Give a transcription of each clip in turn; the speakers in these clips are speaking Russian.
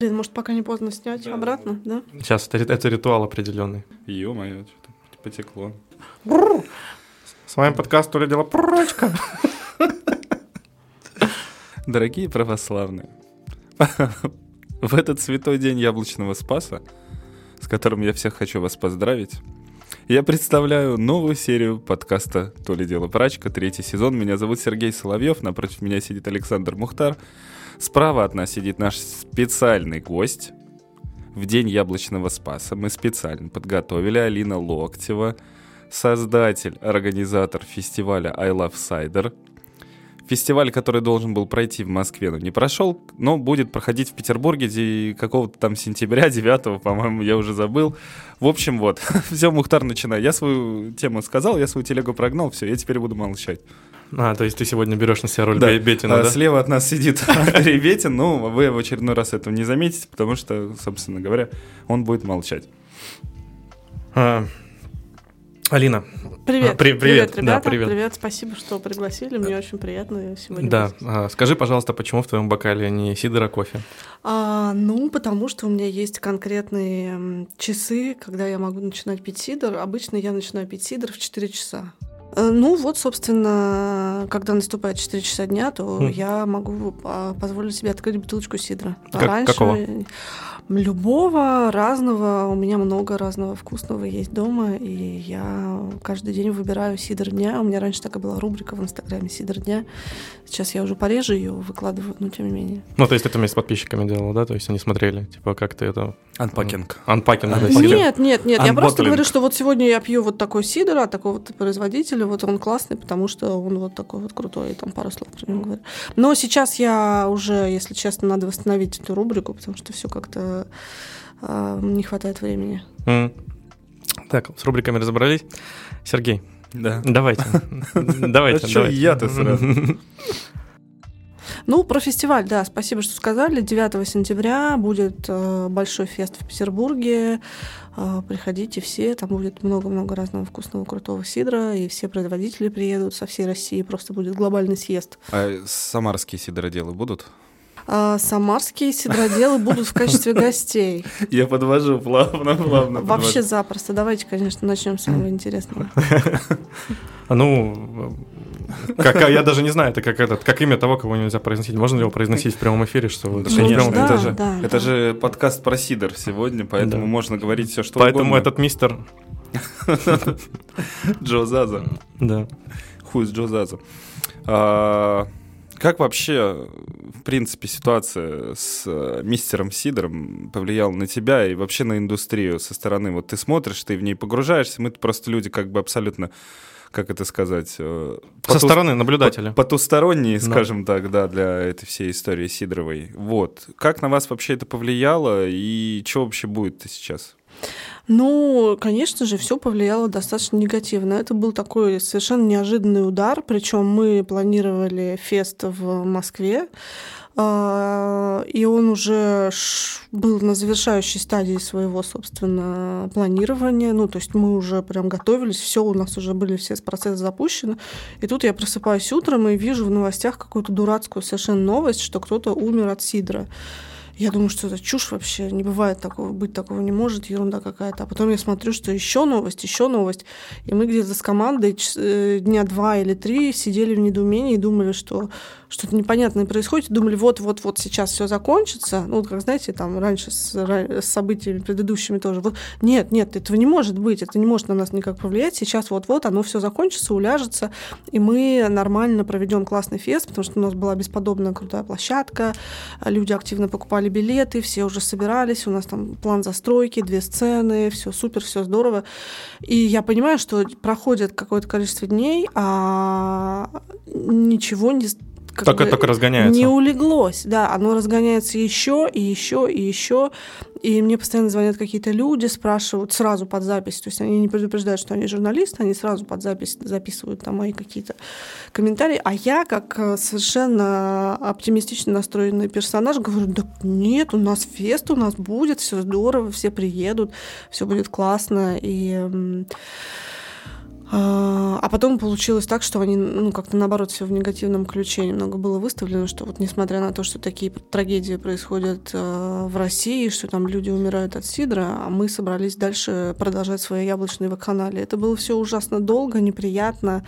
Блин, может, пока не поздно снять Да, обратно, да? Сейчас это, это ритуал определенный. Ё-моё, что-то потекло. С вами подкаст «То ли дело прочка». Дорогие православные, в этот святой день яблочного спаса, с которым я всех хочу вас поздравить, я представляю новую серию подкаста «То ли дело прачка», третий сезон. Меня зовут Сергей Соловьев, напротив меня сидит Александр Мухтар. Справа от нас сидит наш специальный гость. В день яблочного спаса мы специально подготовили Алина Локтева, создатель, организатор фестиваля I Love Cider. Фестиваль, который должен был пройти в Москве, но не прошел, но будет проходить в Петербурге какого-то там сентября, 9 по-моему, я уже забыл. В общем, вот, все, Мухтар, начинай. Я свою тему сказал, я свою телегу прогнал, все, я теперь буду молчать. А, то есть ты сегодня берешь на себя роль Да. Бе- Бетина, А, да? Слева от нас сидит Андрей Бетин, ну, вы в очередной раз этого не заметите, потому что, собственно говоря, он будет молчать. А, Алина. Привет. А, при- привет, да, ребята. привет. Спасибо, что пригласили. Мне очень приятно сегодня Да, быть. а, скажи, пожалуйста, почему в твоем бокале не сидр, а кофе? А, ну, потому что у меня есть конкретные часы, когда я могу начинать пить сидр. Обычно я начинаю пить сидр в 4 часа. Э, Ну вот, собственно, когда наступает 4 часа дня, то Хм. я могу а, позволить себе открыть бутылочку сидра. А Как- какого? Любого, разного. У меня много разного вкусного есть дома, и я каждый день выбираю сидр дня. У меня раньше такая была рубрика в Инстаграме «Сидр дня». Сейчас я уже пореже ее выкладываю, но тем не менее. Ну, то есть ты там с подписчиками делала, да? То есть они смотрели, типа, как ты это... Анпакинг. Анпакинг, Анпакинг. Нет, нет, нет. Я просто говорю, что вот сегодня я пью вот такой сидр от такого вот производителя, вот он классный, потому что он вот такой вот крутой, и там пару слов про него говорю. Но сейчас я уже, если честно, надо восстановить эту рубрику, потому что все как-то а, не хватает времени. М. Так, с рубриками разобрались. Сергей, Да. давайте. Давайте, А давайте. я-то сразу? Ну, про фестиваль, да, спасибо, что сказали. 9 сентября будет э, большой фест в Петербурге. Э, приходите все, там будет много-много разного вкусного, крутого сидра, и все производители приедут со всей России, просто будет глобальный съезд. А самарские сидороделы будут? А самарские сидроделы будут в качестве гостей. Я подвожу плавно, плавно. Вообще запросто. Давайте, конечно, начнем с самого интересного. А Ну, как, я даже не знаю, это как, этот, как имя того, кого нельзя произносить. Можно ли его произносить в прямом эфире? Что конечно, прямом да, это же, да, это да. же подкаст про сидор сегодня, поэтому Да. можно говорить все, что Поэтому угодно. этот мистер... Джо Заза. Да. Хуй с Джо Заза. Как вообще, в принципе, ситуация с э, мистером Сидором повлияла на тебя и вообще на индустрию со стороны? Вот ты смотришь, ты в ней погружаешься, мы просто люди как бы абсолютно, как это сказать... э, Со поту- стороны наблюдателя. по- Потусторонние, Да. скажем так, да, для этой всей истории Сидоровой. Вот. Как на вас вообще это повлияло и что вообще будет сейчас? Ну, конечно же, все повлияло достаточно негативно. Это был такой совершенно неожиданный удар. Причем мы планировали фест в Москве. а, И он уже был на завершающей стадии своего, собственно, планирования. Ну, то есть мы уже прям готовились, все у нас уже были все процессы запущены. И тут я просыпаюсь утром и вижу в новостях какую-то дурацкую совершенно новость, что кто-то умер от сидра. Я думаю, что это чушь вообще, не бывает такого, быть такого не может, ерунда какая-то. А потом я смотрю, что еще новость, еще новость. И мы где-то с командой э, дня два или три сидели в недоумении и думали, что что-то непонятное происходит. Думали, вот-вот-вот сейчас все закончится. Ну, вот как знаете, там раньше с, с событиями предыдущими тоже. Вот нет, нет, этого не может быть, это не может на нас никак повлиять. Сейчас вот-вот оно все закончится, уляжется, и мы нормально проведем классный фест, потому что у нас была бесподобная крутая площадка, люди активно покупали билеты, все уже собирались, у нас там план застройки, две сцены, все супер, все здорово. И я понимаю, что проходит какое-то количество дней, а ничего не как Только, бы только разгоняется. не улеглось, да, оно разгоняется еще и еще и еще, и мне постоянно звонят какие-то люди, спрашивают сразу под запись, то есть они не предупреждают, что они журналисты, они сразу под запись записывают там мои какие-то комментарии, а я как э, совершенно оптимистично настроенный персонаж говорю, да нет, у нас фест, у нас будет, все здорово, все приедут, все будет классно, и А, а потом получилось так, что они, ну, как-то наоборот, все в негативном ключе немного было выставлено, что вот несмотря на то, что такие трагедии происходят э, в России, что там люди умирают от сидра, а мы собрались дальше продолжать свои яблочные вакханалии. Это было все ужасно долго, неприятно.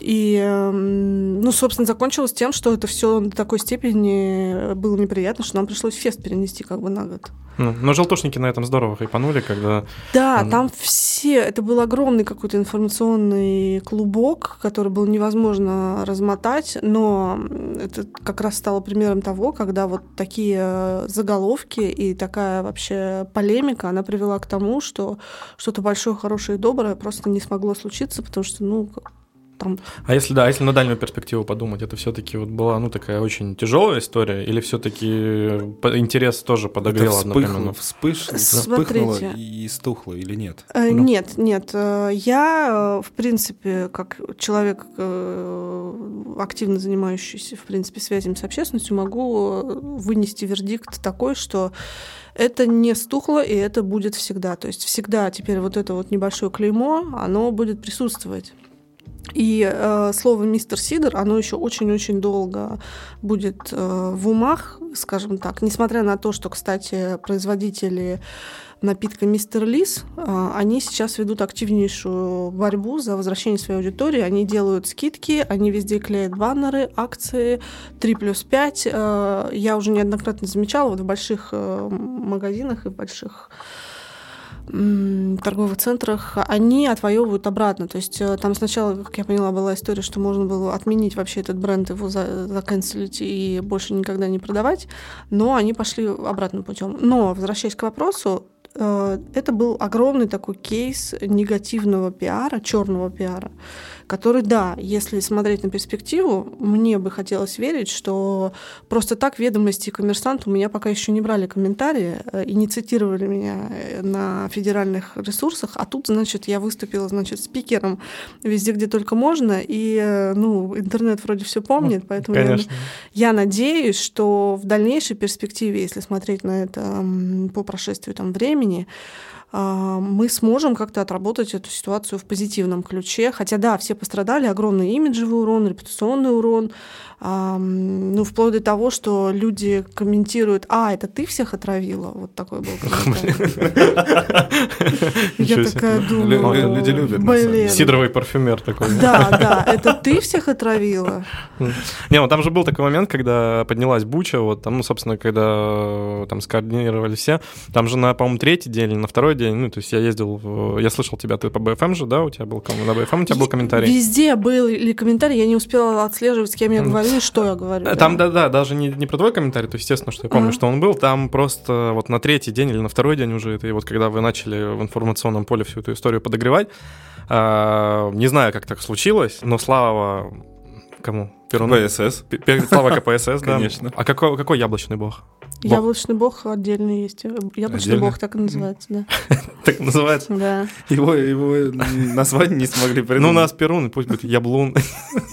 И, эм, ну, собственно, закончилось тем, что это все до такой степени было неприятно, что нам пришлось фест перенести как бы на год. Ну, но желтушники на этом здорово хайпанули, когда... Да, там все... Это был огромный какой-то информационный клубок, который был невозможно размотать, но это как раз стало примером того, когда вот такие заголовки и такая вообще полемика, она привела к тому, что что-то большое, хорошее и доброе просто не смогло случиться, потому что, ну, там. А если да, если на дальнюю перспективу подумать, это все-таки вот была ну такая очень тяжелая история, или все-таки интерес тоже подогрел это вспыхнуло, вспыш, вспыхнуло и стухло или нет? Э, ну. Нет, нет. Э, я, э, в принципе, как человек, активно занимающийся, в принципе, связями с общественностью, могу вынести вердикт такой, что это не стухло, и это будет всегда. То есть всегда теперь вот это вот небольшое клеймо, оно будет присутствовать. И э, слово мистер Сидор, оно еще очень-очень долго будет э, в умах, скажем так, несмотря на то, что, кстати, производители напитка Мистер Лис, э, они сейчас ведут активнейшую борьбу за возвращение своей аудитории. Они делают скидки, они везде клеят баннеры, акции 3 плюс 5. Э, я уже неоднократно замечала вот в больших э, магазинах и в больших торговых центрах, они отвоевывают обратно. То есть э, там сначала, как я поняла, была история, что можно было отменить вообще этот бренд, его за заканцелить и больше никогда не продавать, но они пошли обратным путем. Но, возвращаясь к вопросу, э, это был огромный такой кейс негативного пиара, черного пиара который, да, если смотреть на перспективу, мне бы хотелось верить, что просто так ведомости и коммерсант у меня пока еще не брали комментарии э, и не цитировали меня э, на федеральных ресурсах, а тут, значит, я выступила, значит, спикером везде, где только можно, и, э, ну, интернет вроде все помнит, поэтому я, я надеюсь, что в дальнейшей перспективе, если смотреть на это по прошествию там времени, мы сможем как-то отработать эту ситуацию в позитивном ключе. Хотя да, все пострадали, огромный имиджевый урон, репутационный урон, ну, вплоть до того, что люди комментируют, а, это ты всех отравила? Вот такой был Я такая думаю... Люди любят. Сидоровый парфюмер такой. Да, да, это ты всех отравила? Не, ну там же был такой момент, когда поднялась буча, вот там, ну, собственно, когда э, там скоординировали все, там же на, по-моему, третий день или на второй день, ну, то есть я ездил, я слышал тебя, ты по БФМ же, да, у тебя был, на БФМ у тебя был комментарий? Везде были комментарии, я не успела отслеживать, с кем я говорю, ну, что я говорю. Там, да, да, даже не, не про твой комментарий, то естественно, что я помню, что он был. Там просто вот на третий день или на второй день уже, это и вот когда вы начали в информационном поле всю эту историю подогревать, э, не знаю, как так случилось, но слава кому? Перуну? КПСС. Слава КПСС, да. Конечно. А какой, какой яблочный бог? Бог. Яблочный бог отдельно есть. Яблочный отдельно? бог так и называется, да. Так называется? Да. Его, его название не смогли придумать. Ну, у нас Перун, пусть будет Яблун.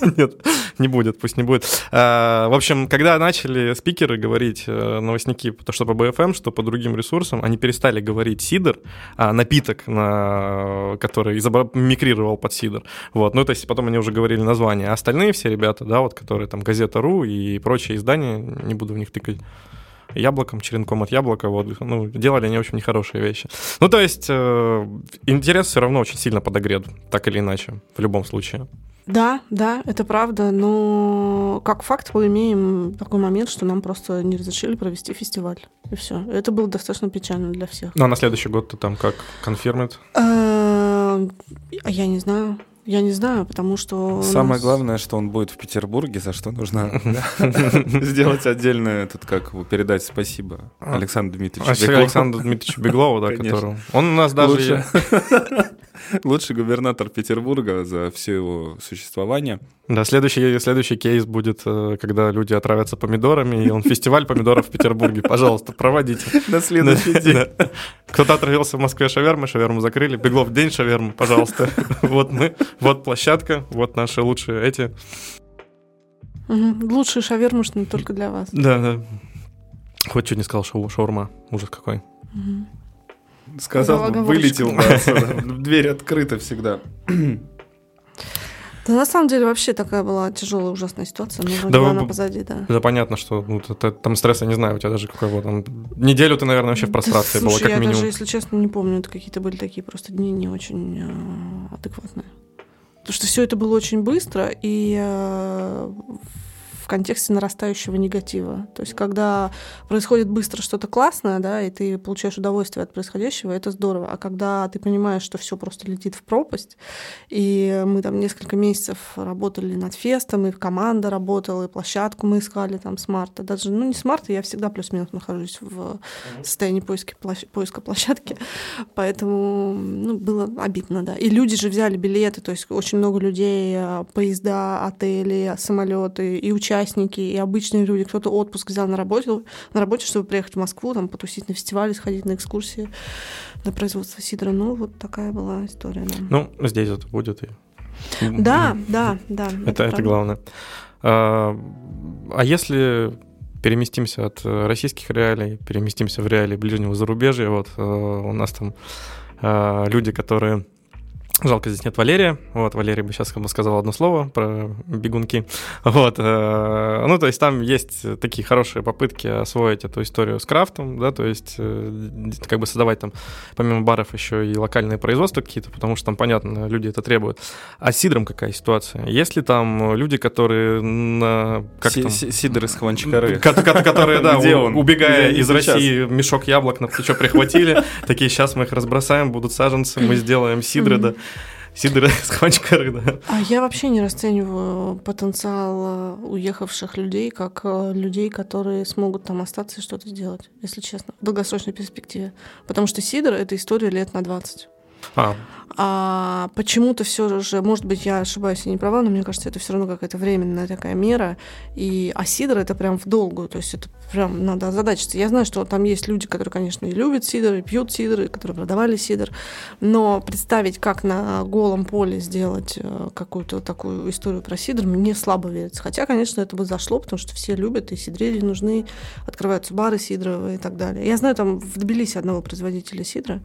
Нет, не будет, пусть не будет. А, в общем, когда начали спикеры говорить, э, новостники, то что по БФМ, что по другим ресурсам, они перестали говорить сидр, а напиток, на, который микрировал под сидр. Вот, ну, то есть потом они уже говорили название. А остальные все ребята, да, вот, которые там Газета.ру и прочие издания, не буду в них тыкать, яблоком, черенком от яблока, вот, ну, делали они очень нехорошие вещи. Ну, то есть, э, интерес все равно очень сильно подогрет, так или иначе, в любом случае. Да, да, это правда, но как факт мы имеем такой момент, что нам просто не разрешили провести фестиваль. И все. Это было достаточно печально для всех. Ну, а на следующий год ты там как конфирмит? Э, я не знаю. Я не знаю, потому что... Самое нас... главное, что он будет в Петербурге, за что нужно сделать отдельно этот, как его, передать спасибо а. Александру Дмитриевичу Беглову. Александру Дмитриевичу Беглову, да, которого... Он у нас даже... Лучший губернатор Петербурга за все его существование. Да, следующий, следующий кейс будет, э, когда люди отравятся помидорами, и он фестиваль помидоров в Петербурге. Пожалуйста, проводите. На следующий день. Кто-то отравился в Москве шавермы, шаверму закрыли. Беглов, день шавермы, пожалуйста. Вот мы, вот площадка, вот наши лучшие эти. Лучшие шавермы, что только для вас. Да, да. Хоть что не сказал, шоу, шаурма. Ужас какой. Сказал, вылетел, да, Дверь открыта всегда. Да, на самом деле вообще такая была тяжелая, ужасная ситуация, но вроде Да бы она позади, да. Да понятно, что ну, т- т- там стресса не знаю, у тебя даже какой вот там... Неделю ты, наверное, вообще в прострации Да, была, слушай, как я минимум. даже, если честно, не помню, это какие-то были такие просто дни не очень э, адекватные. Потому что все это было очень быстро и э, контексте нарастающего негатива. То есть, когда происходит быстро что-то классное, да, и ты получаешь удовольствие от происходящего, это здорово. А когда ты понимаешь, что все просто летит в пропасть, и мы там несколько месяцев работали над фестом, и команда работала, и площадку мы искали там с марта. Даже, ну, не с марта, я всегда плюс-минус нахожусь в состоянии поиска, площ- поиска площадки. Поэтому ну, было обидно, да. И люди же взяли билеты, то есть очень много людей, а, поезда, отели, самолеты, и участники, и обычные люди. Кто-то отпуск взял на работе, на работе, чтобы приехать в Москву, там, потусить на фестивале, сходить на экскурсии на производство сидра. Ну, вот такая была история. Да, Ну, здесь это будет. И... да, да. да Это, это правда. главное. А, а если переместимся от российских реалий, переместимся в реалии ближнего зарубежья, вот э, у нас там э, люди, которые Жалко, здесь нет Валерия. Вот, Валерий бы сейчас сказал одно слово про бегунки. Вот, э, ну, то есть там есть такие хорошие попытки освоить эту историю с крафтом, да, то есть э, как бы создавать там помимо баров еще и локальные производства какие-то, потому что там, понятно, люди это требуют. А с сидром какая ситуация? Есть ли там люди, которые на... Как Си- там? си- Сидор из ко- Которые, да, Где у- он? убегая из? России, мешок яблок на плечо прихватили. Такие, сейчас мы их разбросаем, будут саженцы, мы сделаем сидры, да. Сидры с хванчкары, да. А я вообще не расцениваю потенциал э, уехавших людей как э, людей, которые смогут там остаться и что-то сделать, если честно, в долгосрочной перспективе. Потому что Сидор — это история лет на 20. А, А почему-то все же, может быть, я ошибаюсь и не права, но мне кажется, это все равно какая-то временная такая мера. И а сидр это прям в долгую, то есть это прям надо озадачиться. Я знаю, что там есть люди, которые, конечно, и любят сидр, и пьют сидр, и которые продавали сидр, но представить, как на голом поле сделать э, какую-то такую историю про сидр, мне слабо верится. Хотя, конечно, это бы зашло, потому что все любят, и сидрели нужны, открываются бары сидровые и так далее. Я знаю там в Тбилиси одного производителя сидра,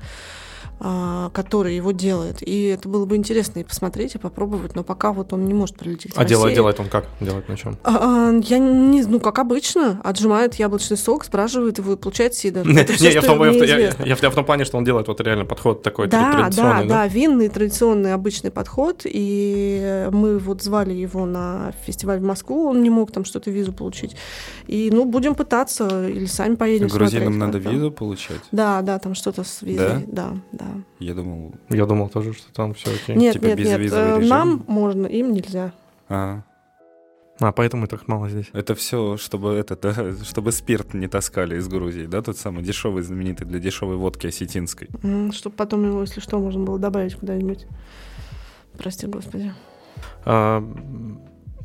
который его делает. И это было бы интересно и посмотреть, и попробовать, но пока вот он не может прилететь а делает, делает он как? Делает на чем? А, а, я не, ну, как обычно, отжимает яблочный сок, спрашивает его и получает сидр. Это всё, Не, я в том- плане, что он делает вот реально подход такой Да, да, традиционный, да, винный традиционный обычный подход. И мы вот звали его на фестиваль в Москву, он не мог там что-то визу получить. И, ну, будем пытаться, или сами поедем Грузинам надо визу получать? Да, да, там что-то с визой. Да, да. Я думал... Я думал тоже, что там все окей. Нет, типа нет, нет, безвизовый э, режим? нам можно, им нельзя. А, А, поэтому и так мало здесь. это все, чтобы это, да, чтобы спирт не таскали из Грузии, да, тот самый дешевый, знаменитый для дешевой водки осетинской. Чтобы потом его, если что, можно было добавить куда-нибудь. Прости, господи. А,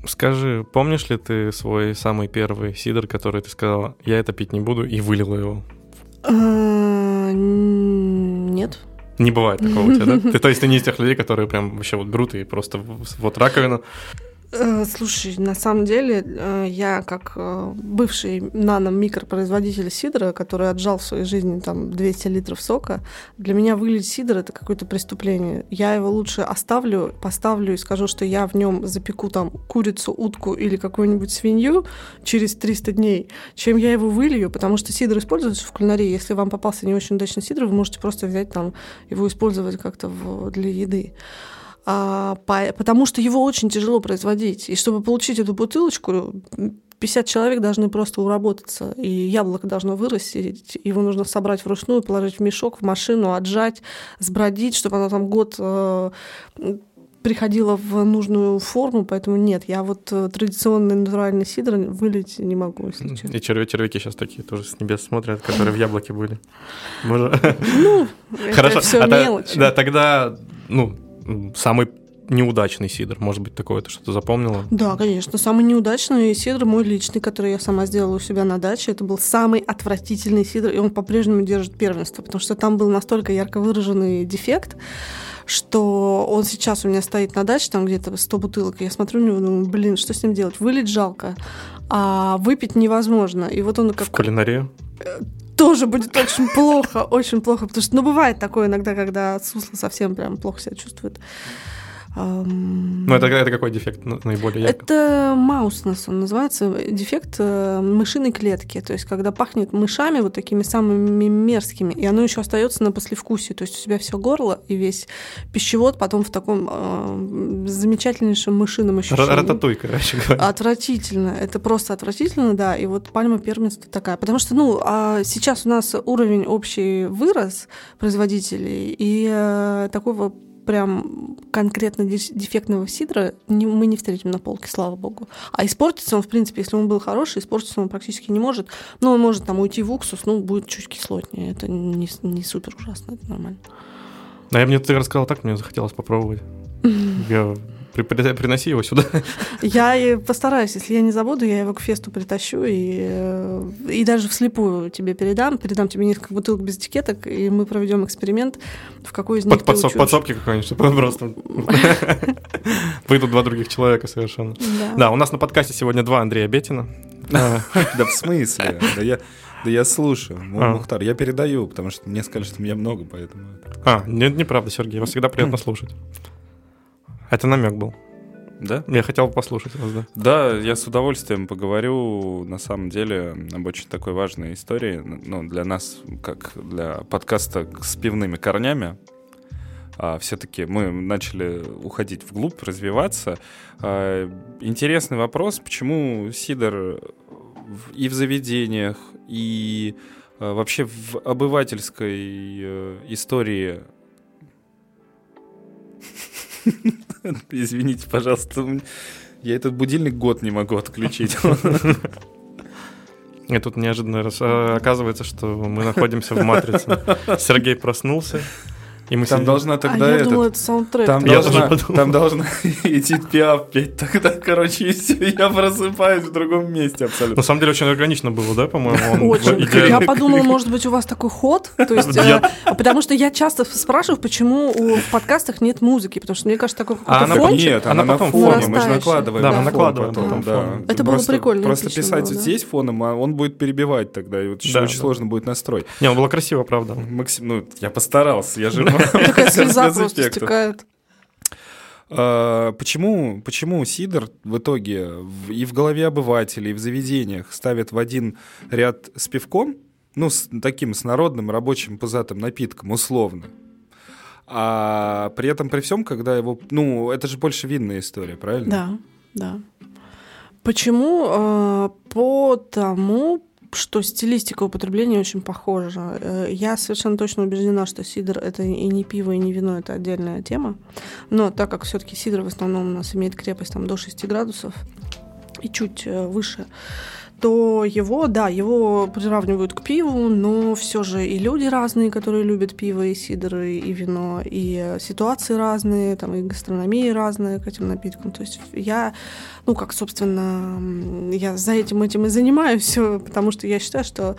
скажи, помнишь ли ты свой самый первый сидр, который ты сказала, я это пить не буду, и вылила его? А, н- Нет. Не бывает такого у тебя, да? Ты, то есть ты не из тех людей, которые прям вообще вот берут и просто вот раковину. Э, Слушай, на самом деле, э, я как э, бывший нано-микропроизводитель сидра, который отжал в своей жизни там 200 литров сока, для меня вылить сидр — это какое-то преступление. Я его лучше оставлю, поставлю и скажу, что я в нем запеку там курицу, утку или какую-нибудь свинью через 300 дней, чем я его вылью, потому что сидр используется в кулинарии. Если вам попался не очень удачный сидр, вы можете просто взять там его использовать как-то для еды. А, по- потому что его очень тяжело производить. И чтобы получить эту бутылочку, 50 человек должны просто уработаться, и яблоко должно вырасти, его нужно собрать вручную, положить в мешок, в машину, отжать, сбродить, чтобы оно там год э, приходило в нужную форму, поэтому нет, я вот э, традиционный натуральный сидр вылить не могу, если честно. И червя- червяки сейчас такие тоже с небес смотрят, которые в яблоке были. Ну, это все а мелочи. Да, тогда, ну, самый неудачный сидр, может быть, такое ты что-то запомнила? Да, конечно. Самый неудачный сидр мой личный, который я сама сделала у себя на даче, это был самый отвратительный сидр, и он по-прежнему держит первенство, потому что там был настолько ярко выраженный дефект, что он сейчас у меня стоит на даче, там где-то 100 бутылок, и я смотрю на него, думаю, блин, что с ним делать? Вылить жалко, а выпить невозможно. И вот он как В кулинарию? Тоже будет очень плохо, очень плохо, потому что, ну, бывает такое иногда, когда сусло совсем прям плохо себя чувствует. Ну, это, это какой дефект наиболее ярко? Это мауснес, он называется, дефект э, мышиной клетки. То есть, когда пахнет мышами вот такими самыми мерзкими, и оно еще остается на послевкусии. То есть, у тебя все горло и весь пищевод потом в таком э, замечательнейшем мышином ощущении. Рататуй, короче говоря. Отвратительно. Это просто отвратительно, да. И вот пальма первенства такая. Потому что, ну, а сейчас у нас уровень общий вырос производителей, и э, такого прям конкретно дефектного сидра мы не встретим на полке, слава богу. А испортиться он, в принципе, если он был хороший, испортиться он практически не может. Но он может там уйти в уксус, ну, будет чуть кислотнее. Это не, не супер ужасно, это нормально. А я мне ты рассказал так, мне захотелось попробовать. Я при, при, приноси его сюда. Я и постараюсь, если я не забуду, я его к фесту притащу и, э, и даже вслепую тебе передам, передам тебе несколько бутылок без этикеток, и мы проведем эксперимент, в какой из них Под, ты подсоб, Подсобки какой-нибудь, чтобы просто... Выйдут два других человека совершенно. Да, у нас на подкасте сегодня два Андрея Бетина. Да в смысле? Да я... Да я слушаю, а. Мухтар, я передаю, потому что мне сказали, что меня много, поэтому... А, нет, неправда, Сергей, вас всегда приятно слушать. Это намек был. Да? Я хотел послушать вас, да. Да, я с удовольствием поговорю, на самом деле, об очень такой важной истории, ну, для нас, как для подкаста с пивными корнями. А, все-таки мы начали уходить вглубь, развиваться. А, интересный вопрос, почему Сидор и в заведениях, и а, вообще в обывательской э, истории Извините, пожалуйста, я этот будильник год не могу отключить. И тут неожиданно а, оказывается, что мы находимся в матрице. Сергей проснулся, и мы там сидим... должна тогда а я этот... думала, это саундтрек. Там, я должна, там должна Эдит Пиаф петь. Тогда, короче, и все, я просыпаюсь в другом месте абсолютно. На самом деле очень органично было, да, по-моему? Очень. Я подумала, может быть, у вас такой ход? То есть, э, потому что я часто спрашиваю, почему в подкастах нет музыки, потому что мне кажется, такой какой-то а фончик. Нет, она на фоне, мы же накладываем. Да, мы накладываем потом, да. Это было прикольно. Просто писать здесь фоном, а он будет перебивать тогда, и очень сложно будет настрой. Не, он было красиво, правда. Максим, ну, я постарался, я же глаза просто стекают. А, почему, почему Сидор в итоге и в голове обывателей, и в заведениях ставят в один ряд с пивком, ну, с таким, с народным рабочим пузатым напитком, условно, а при этом при всем, когда его... Ну, это же больше винная история, правильно? Да, да. Почему? А, потому что стилистика употребления очень похожа. Э, я совершенно точно убеждена, что сидр — это и не пиво, и не вино, это отдельная тема. Но так как все таки сидр в основном у нас имеет крепость там, до 6 градусов и чуть э, выше, то его, да, его приравнивают к пиву, но все же и люди разные, которые любят пиво, и сидр, и вино, и ситуации разные, там, и гастрономия разная к этим напиткам. То есть я, ну, как, собственно, я за этим этим и занимаюсь, потому что я считаю, что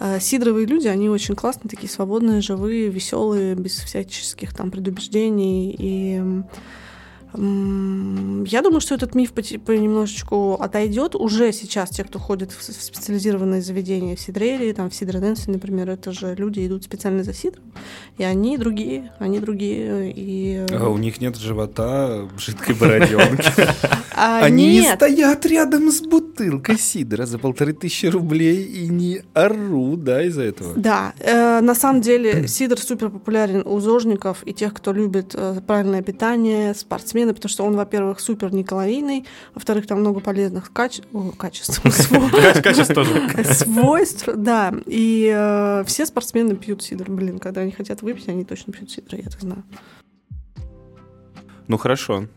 э, сидровые люди, они очень классные, такие свободные, живые, веселые, без всяческих там предубеждений, и я думаю, что этот миф понемножечку отойдет. Уже сейчас те, кто ходит в специализированные заведения в Сидрерии, там в Сидрененсе, например, это же люди идут специально за сидром, и они другие, они другие. И... А у них нет живота жидкой бороденке. А, они не стоят рядом с бутылкой сидра за полторы тысячи рублей и не орут, да, из-за этого. Да, э, на самом деле сидр супер популярен у зожников и тех, кто любит э, правильное питание, спортсменов, витамины, потому что он, во-первых, супер некалорийный, во-вторых, там много полезных каче... О, качеств. Качеств тоже. Свойств, да. И э, все спортсмены пьют сидр. Блин, когда они хотят выпить, они точно пьют сидр, я это знаю. Ну, хорошо.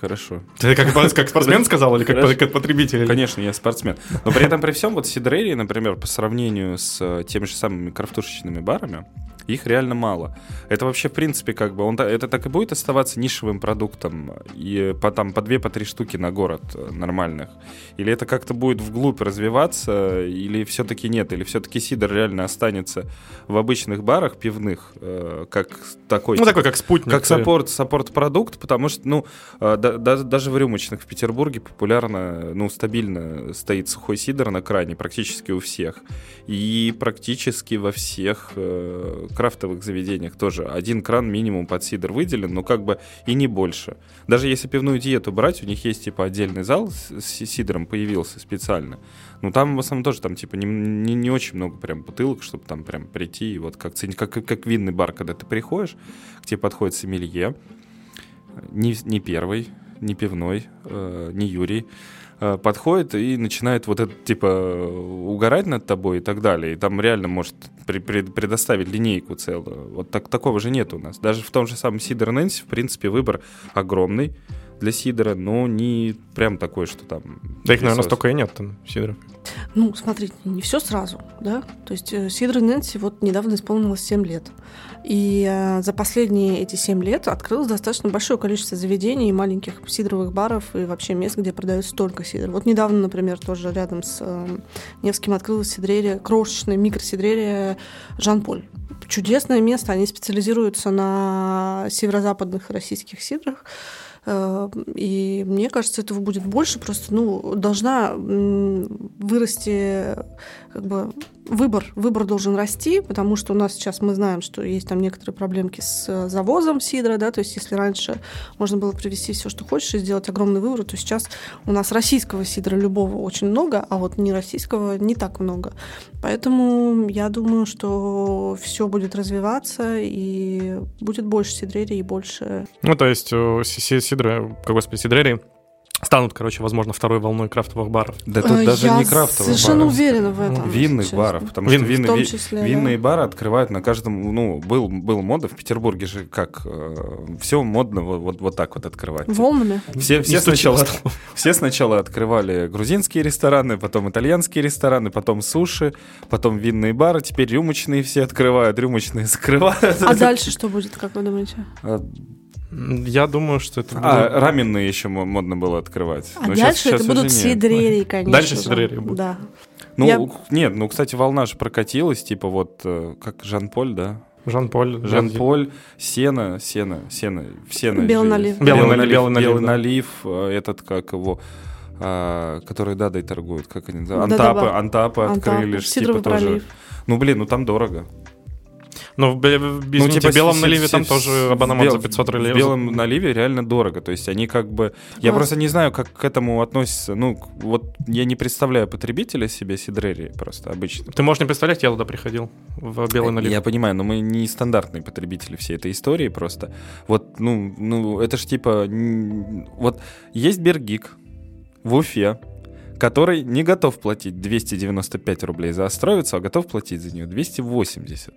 Хорошо. Ты как, как спортсмен сказал или как, как потребитель? Конечно, я спортсмен. Но при этом при всем вот Сидрери, например, по сравнению с э, теми же самыми крафтушечными барами, их реально мало. Это вообще, в принципе, как бы, он, это так и будет оставаться нишевым продуктом, и по, там, по две, по три штуки на город э, нормальных? Или это как-то будет вглубь развиваться, или все-таки нет? Или все-таки сидр реально останется в обычных барах пивных, э, как такой... Ну, такой, как спутник. Как саппорт, саппорт-продукт, потому что, ну, э, да, да, даже в рюмочных в Петербурге популярно, ну, стабильно стоит сухой сидр на кране практически у всех. И практически во всех крафтовых заведениях тоже один кран минимум под сидр выделен, но как бы и не больше. Даже если пивную диету брать, у них есть типа отдельный зал с, с сидром появился специально. Ну там в основном тоже там типа не, не, не очень много прям бутылок, чтобы там прям прийти и вот как, как, как винный бар, когда ты приходишь, к тебе подходит сомелье, не, не первый, не пивной, э, не Юрий, э, подходит и начинает вот это, типа, угорать над тобой и так далее. И там реально может при, при, предоставить линейку целую. Вот так, такого же нет у нас. Даже в том же самом Сидор Нэнси, в принципе, выбор огромный для Сидора, но не прям такой, что там... Да их, наверное, столько и нет там, Сидоров. Ну, смотрите, не все сразу, да? То есть э, Сидор Нэнси вот недавно исполнилось 7 лет. И э, за последние эти 7 лет открылось достаточно большое количество заведений, маленьких сидровых баров и вообще мест, где продают столько сидр. Вот недавно, например, тоже рядом с э, Невским открылась сидрерия, крошечная микросидрерия Жан-Поль. Чудесное место, они специализируются на северо-западных российских сидрах. Э, и мне кажется, этого будет больше. Просто ну, должна вырасти как бы выбор, выбор должен расти, потому что у нас сейчас мы знаем, что есть там некоторые проблемки с э, завозом сидра, да, то есть если раньше можно было привезти все, что хочешь, и сделать огромный выбор, то сейчас у нас российского сидра любого очень много, а вот не российского не так много. Поэтому я думаю, что все будет развиваться, и будет больше сидрерий и больше... Ну, то есть э, сидра, господи, сидрерий станут, короче, возможно, второй волной крафтовых баров. Да тут Я даже не крафтовых совершенно баров. уверена в этом. Винных честно. баров, потому Вин- что вин- в том ви- числе, винные бары открывают на каждом, ну, был, был мода в Петербурге же, как, все модно вот, вот, вот так вот открывать. Волнами. Все, все, Не сначала, все сначала открывали грузинские рестораны, потом итальянские рестораны, потом суши, потом винные бары, теперь рюмочные все открывают, рюмочные закрывают. А дальше что будет, как вы думаете? А, Я думаю, что это А, будет- раменные еще мо- модно было открывать. А Но щас- дальше это щас будут сидрерии, конечно. Дальше же. сидрерии будут. Да. Ну, Я- нет, ну, кстати, волна же прокатилась, типа вот, э, как Жан-Поль, да? Жан-Поль. Жан-Поль, Сена, Сена, Сена, Сена. Белый же налив. Белый Белый налив, налив, белый налив, белый да. налив, э, этот, как его, а, который Дадой торгует, как они. Антапы, Антапы Антапы, открыли, Сидоровый типа тоже. пролив. Ну, блин, ну там дорого. Ну, извините, типа, в белом с- наливе с- там с- тоже абонемент бел- за 500 рублей. В белом наливе реально дорого. То есть они как бы... Я А. просто не знаю, как к этому относятся. Ну, вот я не представляю потребителя себе сидрерии просто обычно. Ты можешь не представлять, я туда приходил в белый налив. Я понимаю, но мы не стандартные потребители всей этой истории просто. Вот, ну, ну это ж типа... Вот есть Бергик в Уфе, который не готов платить 295 рублей за Островицу, а готов платить за нее 280.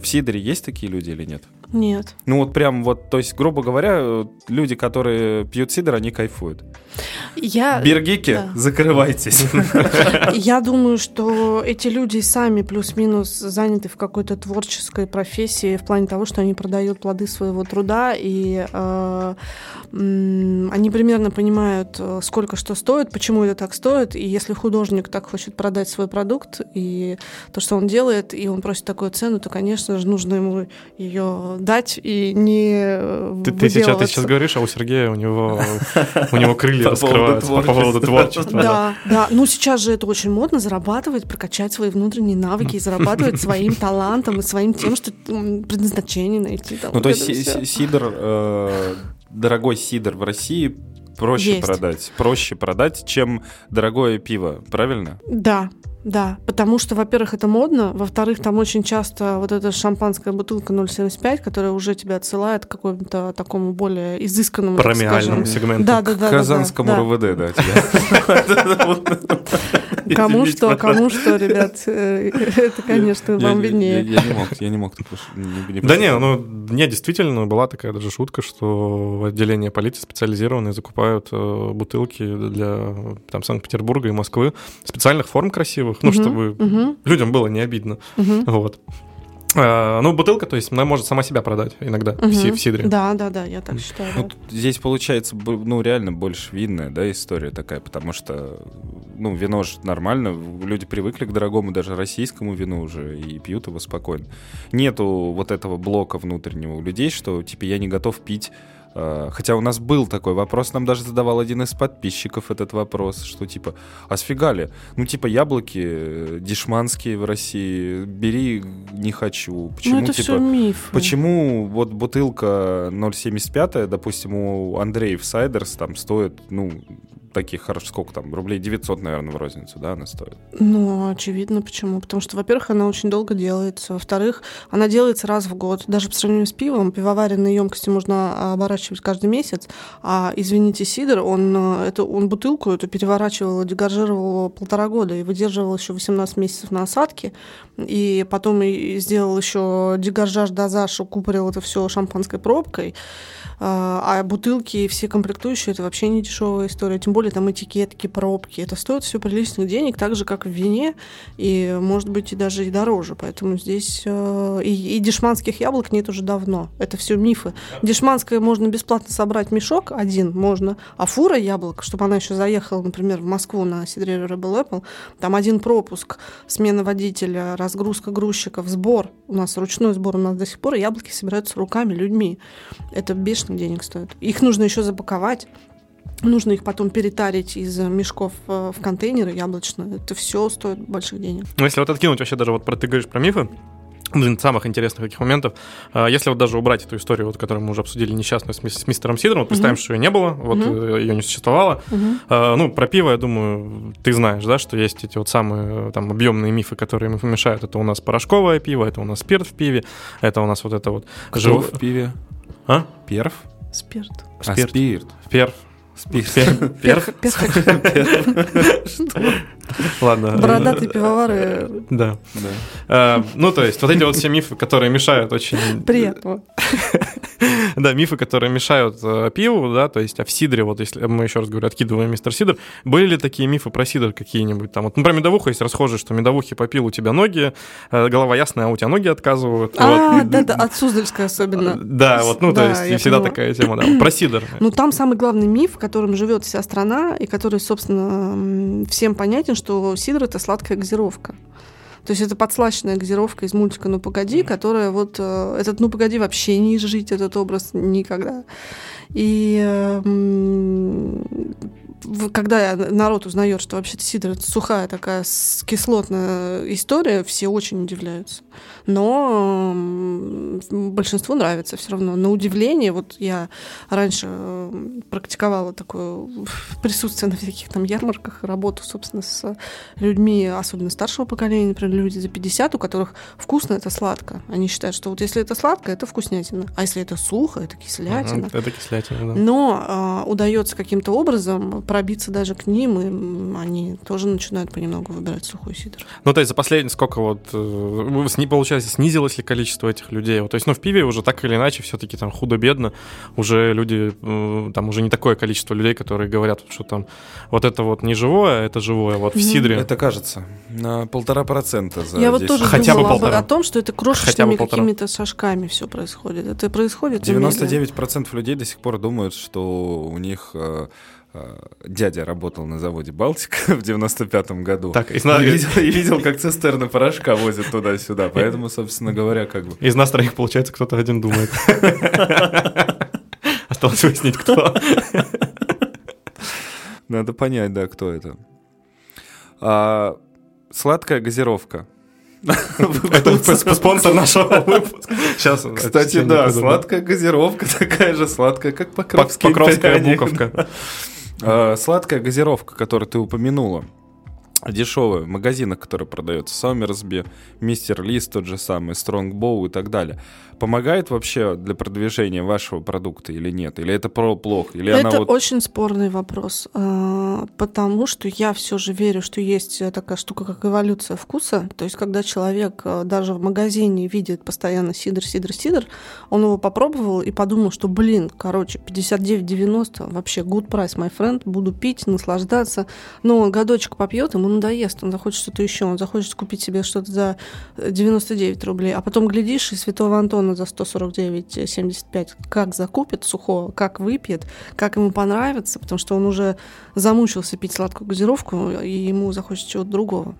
В Сидоре есть такие люди или нет? Нет. Ну вот прям вот, то есть, грубо говоря, люди, которые пьют сидр, они кайфуют. Я, Бергики, да. закрывайтесь. я думаю, что эти люди сами плюс-минус заняты в какой-то творческой профессии в плане того, что они продают плоды своего труда, и э, они примерно понимают, э, сколько что стоит, почему это так стоит, и если художник так хочет продать свой продукт, и то, что он делает, и он просит такую цену, то, конечно же, нужно ему ее дать и не э, Ты, ты сейчас, ты сейчас говоришь, а у Сергея у него, у него крылья раскрываются по поводу творчества. Да, да. Ну, сейчас же это очень модно зарабатывать, прокачать свои внутренние навыки и зарабатывать своим талантом и своим тем, что предназначение найти. Ну, то есть это си- всё. си- сидр, э, дорогой сидр в России проще Есть. продать, проще продать, чем дорогое пиво, правильно? Да, да. Потому что, во-первых, это модно. Во-вторых, там очень часто вот эта шампанская бутылка 0,75, которая уже тебя отсылает к какому-то такому более изысканному, скажем. сегменту. Да, да, да. К да, Казанскому да, да, тебя. да. Кому Извините, что, кому что, ребят. э, Это, конечно, вам виднее. Я не мог, я не мог Да не, ну, не, действительно, была такая даже шутка, что в отделении полиции специализированные закупают э, бутылки для там, Санкт-Петербурга и Москвы специальных форм красивых, ну, Мгм, чтобы мгм, людям было не обидно. мгм. Вот. А, ну, бутылка, то есть, она может сама себя продать иногда в, си- Мгм. в сидре. Да, да, да, я так считаю. Ну, да. здесь получается, ну, реально больше винная, да, история такая, потому что, ну, вино же нормально, люди привыкли к дорогому, даже российскому вину уже, и пьют его спокойно. Нету вот этого блока внутреннего у людей, что, типа, я не готов пить хотя у нас был такой вопрос, нам даже задавал один из подписчиков этот вопрос, что типа, а сфига ли? Ну, типа, яблоки э, дешманские в России, бери, не хочу. Почему, ну, это типа, все миф. Почему вот бутылка 0,75, допустим, у Андреев Сайдерс там стоит, ну, таких хорошо, сколько там, рублей 900, наверное, в розницу, да, она стоит? Ну, очевидно, почему. Потому что, во-первых, она очень долго делается. Во-вторых, она делается раз в год. Даже по сравнению с пивом, пивоваренные емкости можно оборачивать каждый месяц. А, извините, сидр, он, э, это, он бутылку эту переворачивал, дегоржировал полтора года и выдерживал еще 18 месяцев на осадке. И потом и сделал еще дегоржаж, дозаж, укупорил это все шампанской пробкой. А, а бутылки и все комплектующие это вообще не дешевая история. Тем более там этикетки, пробки. Это стоит все приличных денег, так же, как в вине, и может быть и даже и дороже. Поэтому здесь э, и, и дешманских яблок нет уже давно. Это все мифы. Дешманское можно бесплатно собрать мешок один, можно, а фура яблок, чтобы она еще заехала, например, в Москву на Сидре Rebel Apple, там один пропуск, смена водителя, разгрузка грузчиков, сбор. У нас ручной сбор у нас до сих пор, яблоки собираются руками, людьми. Это конечно, денег стоит. Их нужно еще запаковать. Нужно их потом перетарить из мешков э, в контейнеры яблочные. Это все стоит больших денег. Ну, если вот откинуть вообще даже вот про ты говоришь про мифы, один из самых интересных таких моментов. А, если вот даже убрать эту историю, вот, которую мы уже обсудили, несчастную с, с мистером Сидором, вот представим, uh-huh. что ее не было, вот uh-huh. ее не существовало. Uh-huh. Ну, про пиво, я думаю, ты знаешь, да, что есть эти вот самые там объемные мифы, которые ему мешают. Это у нас порошковое пиво, это у нас спирт в пиве, это у нас вот это вот... Кто жив... в пиве? А? Перв? Спирт. А, спирт. спирт. Перв. Спирт. Перв. Ладно. Бородатые пивовары. Да. А, ну, то есть, вот эти вот все мифы, которые мешают очень... Приятно. Да, мифы, которые мешают э, пиву, да, то есть, а в сидре, вот если мы еще раз говорю, откидываем мистер сидр, были ли такие мифы про сидр какие-нибудь там? Вот, ну, про медовуху есть расхожие, что медовухи попил, у тебя ноги, э, голова ясная, а у тебя ноги отказывают. А, да, да, от Суздальска особенно. Да, вот, ну, то есть, всегда такая тема, да. Про сидр. Ну, там самый главный миф, в котором живет вся страна, и который, собственно, всем понятен, что сидр — это сладкая газировка. То есть это подслащенная газировка из мультика «Ну, погоди», которая вот... Э, этот «Ну, погоди» вообще не изжить, этот образ никогда. И э, когда народ узнает, что вообще-то сидр это сухая такая кислотная история, все очень удивляются. Но большинству нравится все равно. На удивление, вот я раньше практиковала такое присутствие на всяких там ярмарках, работу, собственно, с людьми, особенно старшего поколения, например, люди за 50, у которых вкусно это сладко. Они считают, что вот если это сладко, это вкуснятина, а если это сухо, это кислятина. Ага, это кислятина, да. Но э, удается каким-то образом пробиться даже к ним, и они тоже начинают понемногу выбирать сухой сидр. Ну, то есть за последние сколько вот, э, не получается, снизилось ли количество этих людей? Вот, то есть, ну, в пиве уже так или иначе все-таки там худо-бедно, уже люди, там уже не такое количество людей, которые говорят, что там вот это вот не живое, а это живое, вот в сидре. Это кажется, на полтора процента за Я вот тоже Хотя думала бы полтора. о том, что это крошечными какими-то шажками все происходит. Это происходит 99% людей до сих пор думают, что у них Э, дядя работал на заводе «Балтика» в 95-м году. Так, и, и, видел, и видел, как цистерны порошка возят туда-сюда. Поэтому, собственно говоря, как бы... Из нас троих, получается, кто-то один думает. Осталось выяснить, кто. Надо понять, да, кто это. А, сладкая газировка. Это спонсор нашего выпуска. Сейчас, Кстати, да, сладкая газировка такая же сладкая, как покровская буковка. А, сладкая газировка, которую ты упомянула, дешевая, в магазинах, которые продаются, Сомерсби, Мистер Лист тот же самый, Стронгбоу и так далее помогает вообще для продвижения вашего продукта или нет? Или это про плохо? Или это она вот... очень спорный вопрос, а, потому что я все же верю, что есть такая штука, как эволюция вкуса. То есть, когда человек а, даже в магазине видит постоянно сидр, сидр, сидр, он его попробовал и подумал, что, блин, короче, 59,90 вообще good price, my friend, буду пить, наслаждаться. Но он годочек попьет, ему надоест, он захочет что-то еще, он захочет купить себе что-то за 99 рублей, а потом глядишь, и Святого Антона за 149,75 как закупит сухого, как выпьет, как ему понравится, потому что он уже замучился пить сладкую газировку, и ему захочется чего-то другого.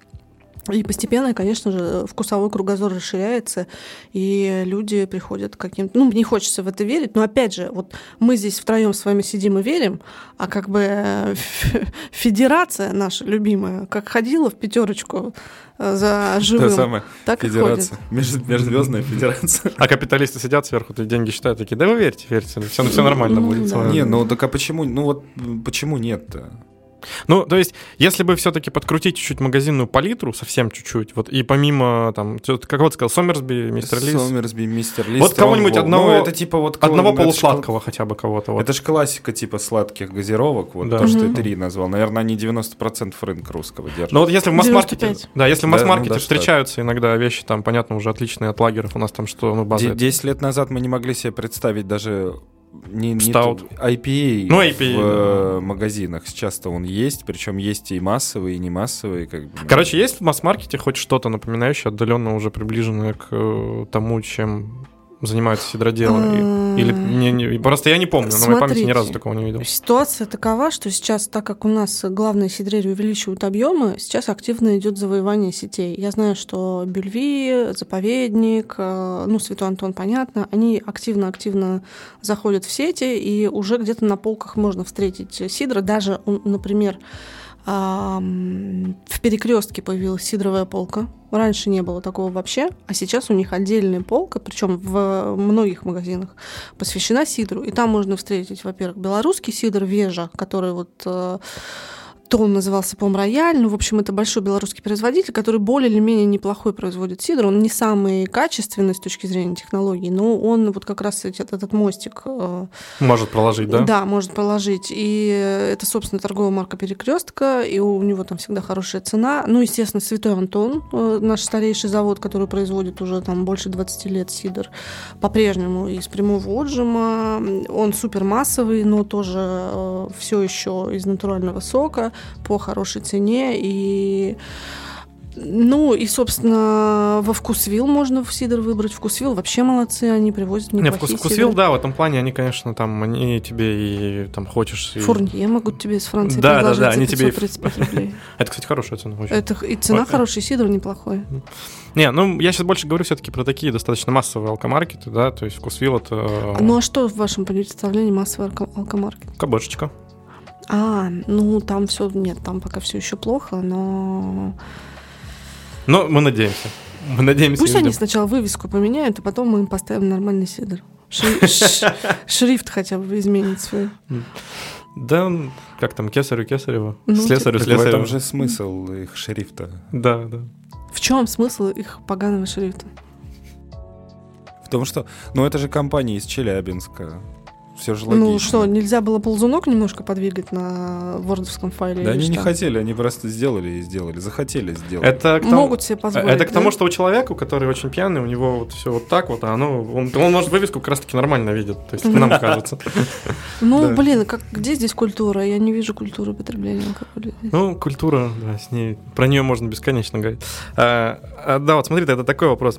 И постепенно, конечно же, вкусовой кругозор расширяется, и люди приходят к каким-то... Ну, мне хочется в это верить, но опять же, вот мы здесь втроем с вами сидим и верим, а как бы э, федерация наша любимая, как ходила в пятерочку э, за живым, Та самая так федерация. Меж- Межзвездная федерация. А капиталисты сидят сверху, ты деньги считают, такие, да вы верьте, верьте, все, все нормально Ну, будет. Не, ну так а почему, ну вот почему нет-то? Ну, то есть, если бы все-таки подкрутить чуть-чуть магазинную палитру, совсем чуть-чуть, вот и помимо, там, как вот сказал, Сомерсби, Мистер Лис, Сомерсби, Мистер Лис. Вот кого-нибудь одного- Ну, это типа вот... одного это ж полусладкого хотя бы кого-то. Вот. Это же классика типа сладких газировок, вот Да. то, что ты три назвал. Наверное, они 90% рынка русского держат. Но вот если в масс-маркете, 95. да, если в Да, масс-маркете ну, даже встречаются иногда вещи, там, понятно, уже отличные от лагеров, у нас там что, база. Де- 10 лет назад мы не даже не, IPA, Ну, IPA, в э, магазинах. Сейчас-то он есть, причем есть и массовые, и не массовые. Как бы. Короче, есть в масс-маркете хоть что-то напоминающее, отдаленно уже приближенное к э, тому, чем занимаются сидроделы? И- Или не, не- просто я не помню, на моей памяти ни Смотрите. разу такого не видел. Ситуация такова, что сейчас, так как у нас главные сидрери увеличивают объемы, сейчас активно идет завоевание сетей. Я знаю, что Бельви, Заповедник, э, ну, Святой Антон, понятно, они активно-активно заходят в сети, и уже где-то на полках можно встретить сидра. Даже, например, в перекрестке появилась сидровая полка. Раньше не было такого вообще, а сейчас у них отдельная полка, причем в многих магазинах посвящена сидру. И там можно встретить, во-первых, белорусский сидр Вежа, который вот э, то он назывался, по-моему, Рояль. Ну, в общем, это большой белорусский производитель, который более или менее неплохой производит сидр. Он не самый качественный с точки зрения технологий, но он вот как раз этот, этот мостик э, Может проложить, да? может положить. И это, собственно, торговая марка Перекрестка, и у него там всегда хорошая цена. Ну, естественно, Святой Антон, э, наш старейший завод, который производит уже там больше 20 лет сидр, по-прежнему из прямого отжима. Он супер массовый, но тоже все еще из натурального сока по хорошей цене. И ну и, собственно, во Вкусвилл можно в сидр выбрать. Вкусвилл вообще молодцы, они привозят Не, неплохие вкус, вкусвилл, да, в этом плане они, конечно, там, они тебе и там хочешь... и- Фурнье могут тебе из Франции Да, да, предложить да, за они тебе и- 535 рублей. Это, кстати, хорошая цена очень. Это и цена хорошая, сидр неплохой. Не, ну, я сейчас больше говорю все-таки про такие достаточно массовые алкомаркеты, да, то есть вкусвилл это Ну а что в вашем представлении массовый алко- алкомаркет? кабошечка. А, ну там все, нет, там пока все еще плохо, но Но мы надеемся. Мы надеемся. пусть они сначала вывеску поменяют, а потом мы им поставим нормальный сидр. Шрифт хотя бы изменит свой. Да, как там, кесарю кесарева, Ну, слесарю Так в этом же смысл их шрифта. Да, да. В чем смысл их поганого шрифта? В том, что, ну это же компания из Челябинска. Все же логично. Ну что, нельзя было ползунок немножко подвигать на вордовском файле? Да они не что? хотели, они просто сделали и сделали. Захотели сделать. Это к тому, Могут себе позволить. это к тому, да? что у человека, который очень пьяный, у него вот все вот так вот, а оно, он, он может вывеску как раз-таки нормально видит, то есть нам кажется. Ну, блин, как, где здесь культура? Я не вижу культуры потребления алкоголя. Ну, культура, да, с ней, про нее можно бесконечно говорить. А, а, да, вот смотри, это такой вопрос.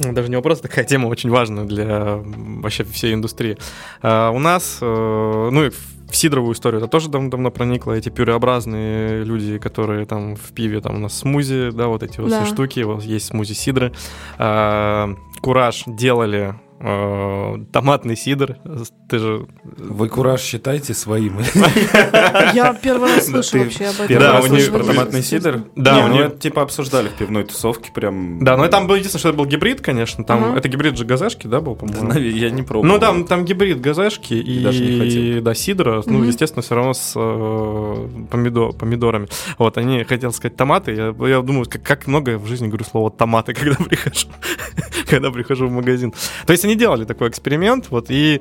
Даже не вопрос, а такая тема очень важная для вообще всей индустрии. А, у нас, э, ну и в сидровую историю это тоже дав- давно проникло, эти пюреобразные люди, которые там в пиве, там у нас смузи, да, вот эти вот Да. все штуки, вот есть смузи сидры. А, Кураж делали томатный сидр, ты же... Вы кураж считаете своим? Я первый раз слышу вообще об этом. Первый Да, раз у них- про томатный сидр? Да, у ну них- это типа обсуждали в пивной тусовке прям. Да, но там было единственное, что это был гибрид, конечно, там, это гибрид же газешки, да, был, Да, по-моему? я не пробовал. Ну, там, там гибрид газешки и, Даже не хотел. да, сидра, ну, естественно, все равно с э, помидор, помидорами. Вот, они, хотел сказать, томаты. Я, я думаю, как, как много я в жизни говорю слово томаты, когда прихожу, когда прихожу в магазин. То есть они делали такой эксперимент, вот, и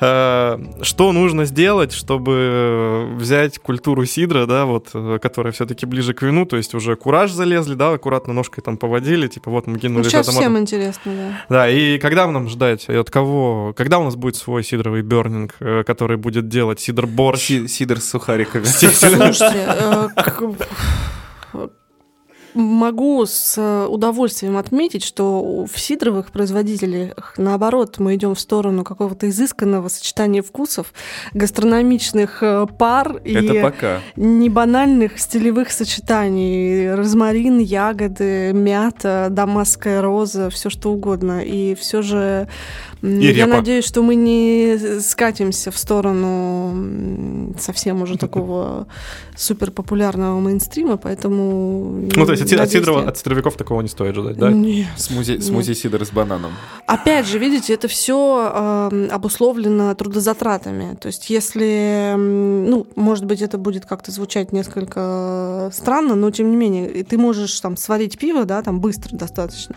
э, что нужно сделать, чтобы взять культуру сидра, да, вот, э, которая все-таки ближе к вину, то есть уже кураж залезли, да, аккуратно ножкой там поводили, типа, вот мы Ну, кинули сейчас за томатом. всем интересно, да. Да, и когда нам ждать, и от кого, когда у нас будет свой сидровый бернинг, э, который будет делать сидр борщ? Си- Сидр с сухариками. Слушайте, э, могу с удовольствием отметить, что в сидровых производителях, наоборот, мы идем в сторону какого-то изысканного сочетания вкусов, гастрономичных э, пар Это и пока. небанальных стилевых сочетаний. Розмарин, ягоды, мята, дамасская роза, все что угодно. И все же И я репа. надеюсь, что мы не скатимся в сторону совсем уже такого супер популярного мейнстрима, поэтому... Ну, то есть от, от, сидоров- нет. от сидоровиков такого не стоит ждать, да? Нет. Смузи, смузи сидр с бананом. Опять же, видите, это все обусловлено трудозатратами. То есть, если, ну, может быть, это будет как-то звучать несколько странно, но тем не менее, и ты можешь там сварить пиво, да, там быстро достаточно,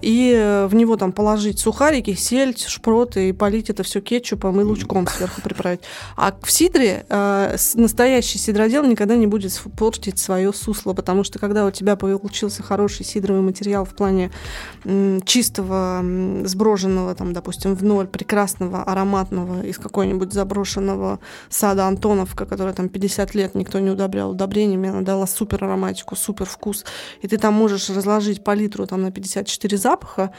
и э, в него там положить сухарики, сельдь, шпроты и полить это все кетчупом и лучком сверху приправить. А в сидре э, настоящий сидродел никогда не будет портить свое сусло, потому что когда у тебя получился хороший сидровый материал в плане чистого, сброженного, там, допустим, в ноль, прекрасного, ароматного, из какой-нибудь заброшенного сада Антоновка, которая там 50 лет никто не удобрял удобрениями, она дала супер ароматику, супер вкус, и ты там можешь разложить палитру там на 54 запаха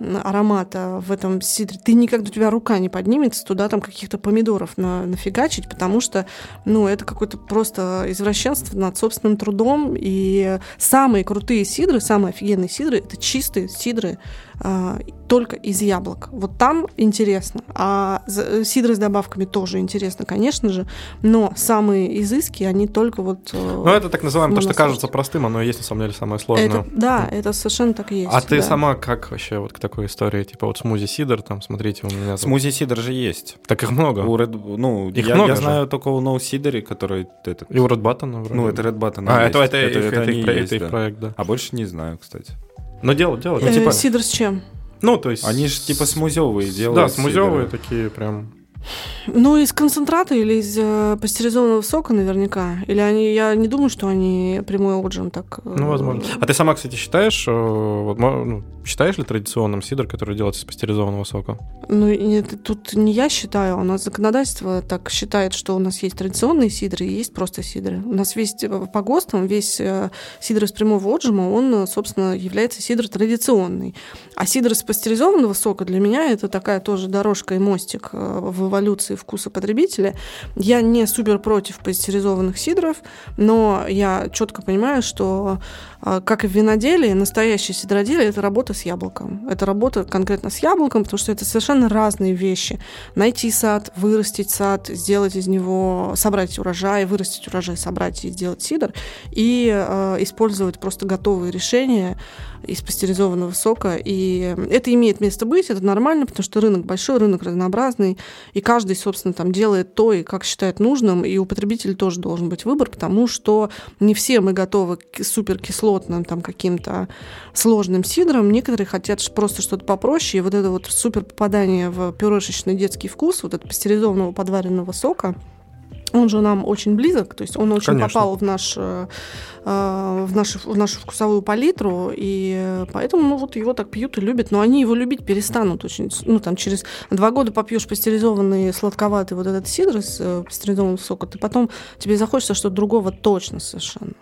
м, аромата в этом сидре, ты никогда, у тебя рука не поднимется туда там каких-то помидоров на, нафигачить, потому что, ну, это какое-то просто извращенство над собственным трудом, и самые крутые сидры, самые офигенные сидры, это чистые сидры только из яблок. Вот там интересно. А за- сидры с добавками тоже интересно, конечно же, но самые изыски, они только вот... Ну, это так называемое, то, что кажется простым, оно и есть на самом деле самое сложное. это, да, это совершенно так и есть. А ты да. сама как вообще вот к такой истории? Типа вот смузи сидр, там, смотрите, у меня... тут- Смузи сидр же есть. Так их много. У Red, ну, Их я, много я же. знаю только у No Сидори, который этот, И у Red Button, вроде. ну, это Red Button. А, есть. это, это, их, это они их про- есть, это их да. проект, да. А больше не знаю, кстати. Но дело, дело. Э, Ну, типа, Сидр с чем? ну, то есть... Они же типа смузевые делают. Да, смузевые такие прям... Ну, из концентрата или из э, пастеризованного сока наверняка. Или они, я не думаю, что они прямой отжим так... э, Ну, возможно. А ты сама, кстати, считаешь, э, вот, ну, считаешь ли традиционным сидр, который делается из пастеризованного сока? Ну, это тут не я считаю, у нас законодательство так считает, что у нас есть традиционные сидры и есть просто сидры. У нас весь э, по ГОСТам, весь э, сидр из прямого отжима, он, э, собственно, является сидр традиционный. А сидр из пастеризованного сока для меня это такая тоже дорожка и мостик э, эволюции вкуса потребителя. Я не супер против пастеризованных сидров, но я четко понимаю, что как и в виноделии, настоящее сидроделие – это работа с яблоком. Это работа конкретно с яблоком, потому что это совершенно разные вещи. Найти сад, вырастить сад, сделать из него, собрать урожай, вырастить урожай, собрать и сделать сидр, и э, использовать просто готовые решения из пастеризованного сока. И это имеет место быть, это нормально, потому что рынок большой, рынок разнообразный, и каждый, собственно, там делает то, и как считает нужным, и у потребителя тоже должен быть выбор, потому что не все мы готовы к суперкислотным там каким-то сложным сидрам, некоторые хотят просто что-то попроще, и вот это вот супер попадание в пюрешечный детский вкус, вот этого пастеризованного подваренного сока, он же нам очень близок, то есть он очень Конечно. попал в, наш, э, э, в, нашу, в нашу вкусовую палитру, и поэтому ну, вот его так пьют и любят, но они его любить перестанут очень, ну там через два года попьешь пастеризованный сладковатый вот этот сидр из э, пастеризованного сока, ты потом тебе захочется что-то другого точно совершенно.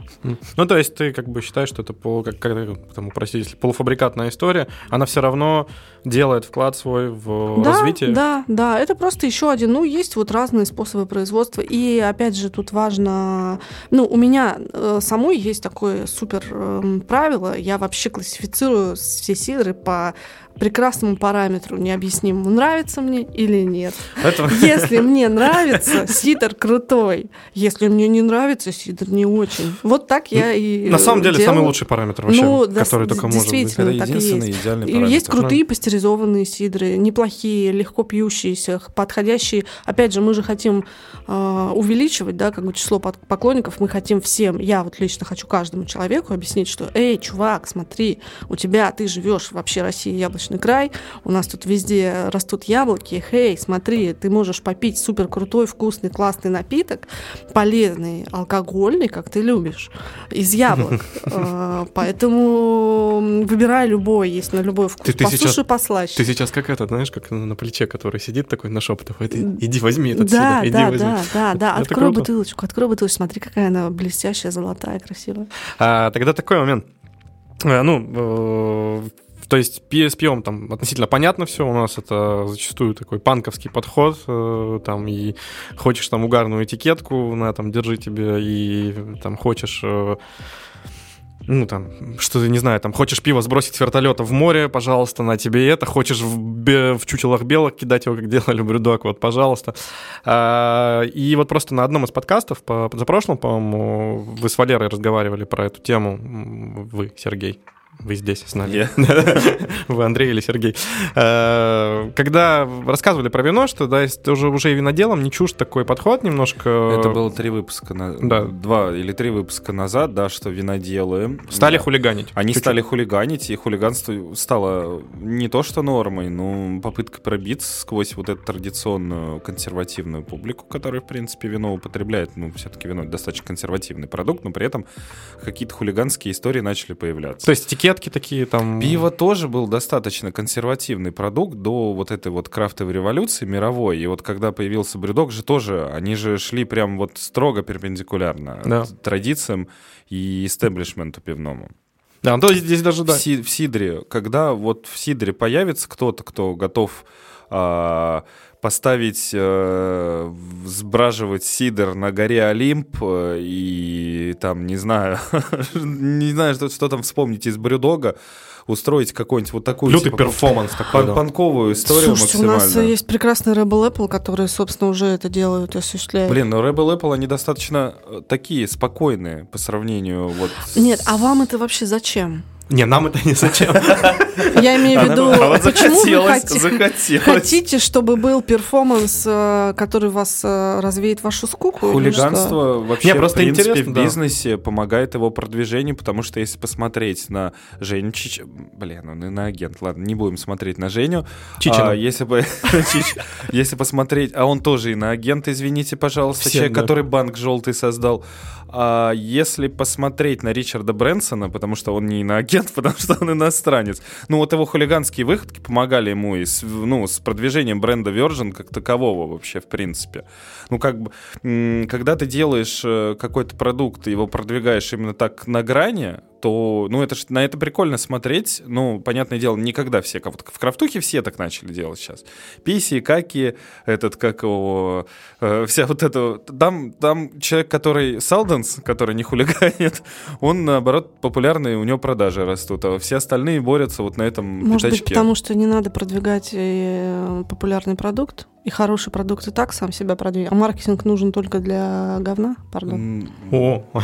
Ну, то есть ты как бы считаешь, что это полу, как, как там, простите, если полуфабрикатная история, она все равно делает вклад свой в да, развитие? Да, да, это просто еще один. Ну, есть вот разные способы производства. И опять же, тут важно. Ну, у меня э, самой есть такое супер эм, правило. Я вообще классифицирую все сидры по прекрасному параметру необъяснимому. Нравится мне или нет. Это- Если мне нравится, сидр крутой. Если мне не нравится, сидр не очень. Вот так я и На самом деле делаю. самый лучший параметр вообще, Ну, да, который с- только может быть. Это и единственный есть. идеальный И параметр. есть крутые пастеризованные сидры, неплохие, легко пьющиеся, подходящие. Опять же, мы же хотим э, увеличивать, да, как бы число поклонников. Мы хотим всем, я вот лично хочу каждому человеку объяснить, что, эй, чувак, смотри, у тебя, ты живешь вообще России яблочного яблочный край, у нас тут везде растут яблоки, хей, смотри, ты можешь попить супер крутой, вкусный, классный напиток, полезный, алкогольный, как ты любишь, из яблок. Э, поэтому выбирай любой, есть на любой вкус. Послушай, послаще. Ты сейчас как это, знаешь, как на плече, который сидит такой на шепотах, иди возьми этот да, сидор, иди да, возьми. Да, да, да, открой бутылочку, открой бутылочку, смотри, какая она блестящая, золотая, красивая. А, тогда такой момент. Э, ну, э, то есть пивом там относительно понятно все, у нас это зачастую такой панковский подход, э, там и хочешь там угарную этикетку, на там держи тебе, и там хочешь ну, там, что ты, не знаю, там, хочешь пиво сбросить с вертолета в море, пожалуйста, на тебе это, хочешь в, в чучелах белок кидать его, как делали Брюдок, вот, пожалуйста. А, и вот просто на одном из подкастов, по, за прошлым, по-моему, вы с Валерой разговаривали про эту тему, вы, Сергей, вы здесь с нами. Yeah. Вы Андрей или Сергей. Э, когда рассказывали про вино, что да, ты уже, уже виноделом, не чушь такой подход немножко. Это было три выпуска, на... да. два или три выпуска назад, да, что виноделы... Стали да, хулиганить. Они Чуть-чуть. стали хулиганить, и хулиганство стало не то что нормой, но попытка пробиться сквозь вот эту традиционную консервативную публику, которая, в принципе, вино употребляет. Ну, все-таки вино достаточно консервативный продукт, но при этом какие-то хулиганские истории начали появляться. То есть этикетки такие там... Пиво тоже был достаточно консервативный продукт до вот этой вот крафтовой революции мировой. И вот когда появился брюдок же тоже, они же шли прям вот строго перпендикулярно да. традициям и истеблишменту пивному. Да, то здесь даже да. В, си, в Сидре, когда вот в Сидре появится кто-то, кто готов а, поставить, э, сбраживать сидр на горе Олимп э, и там, не знаю, не знаю, что, что там вспомнить из Брюдога, устроить какой-нибудь вот такую... Лютый типа, перформанс такой, пан- да. Панковую историю Слушайте, максимально. у нас есть прекрасный Rebel Apple, которые, собственно, уже это делают и осуществляют. Блин, но Rebel Apple, они достаточно э, такие спокойные по сравнению вот... Нет, а вам это вообще зачем? Не, нам это не зачем. Я имею в виду, почему вы хотите, чтобы был перформанс, э, который вас э, развеет вашу скуку? Хулиганство вообще, в принципе, в бизнесе помогает его продвижению, потому что если посмотреть на Женю Чич... Блин, он на агент, ладно, не будем смотреть на Женю. Чичина. Если бы... Если посмотреть... А он тоже и на агент, извините, пожалуйста, человек, который банк желтый создал. А если посмотреть на Ричарда Брэнсона, потому что он не иноагент, потому что он иностранец, ну вот его хулиганские выходки помогали ему и с, ну, с продвижением бренда Virgin как такового вообще, в принципе. Ну как бы, когда ты делаешь э, какой-то продукт, его продвигаешь именно так на грани, то, ну, это ж, на это прикольно смотреть. Ну, понятное дело, никогда все, как в крафтухе все так начали делать сейчас. Писи, каки, этот, как его, э, вся вот эта... Там, там человек, который Салденс, который не хулиганит, он, наоборот, популярный, у него продажи растут, а все остальные борются вот на этом Может пятачке. быть, потому что не надо продвигать э, популярный продукт? И хороший продукт и так сам себя продвинет. А маркетинг нужен только для говна, пардон. О.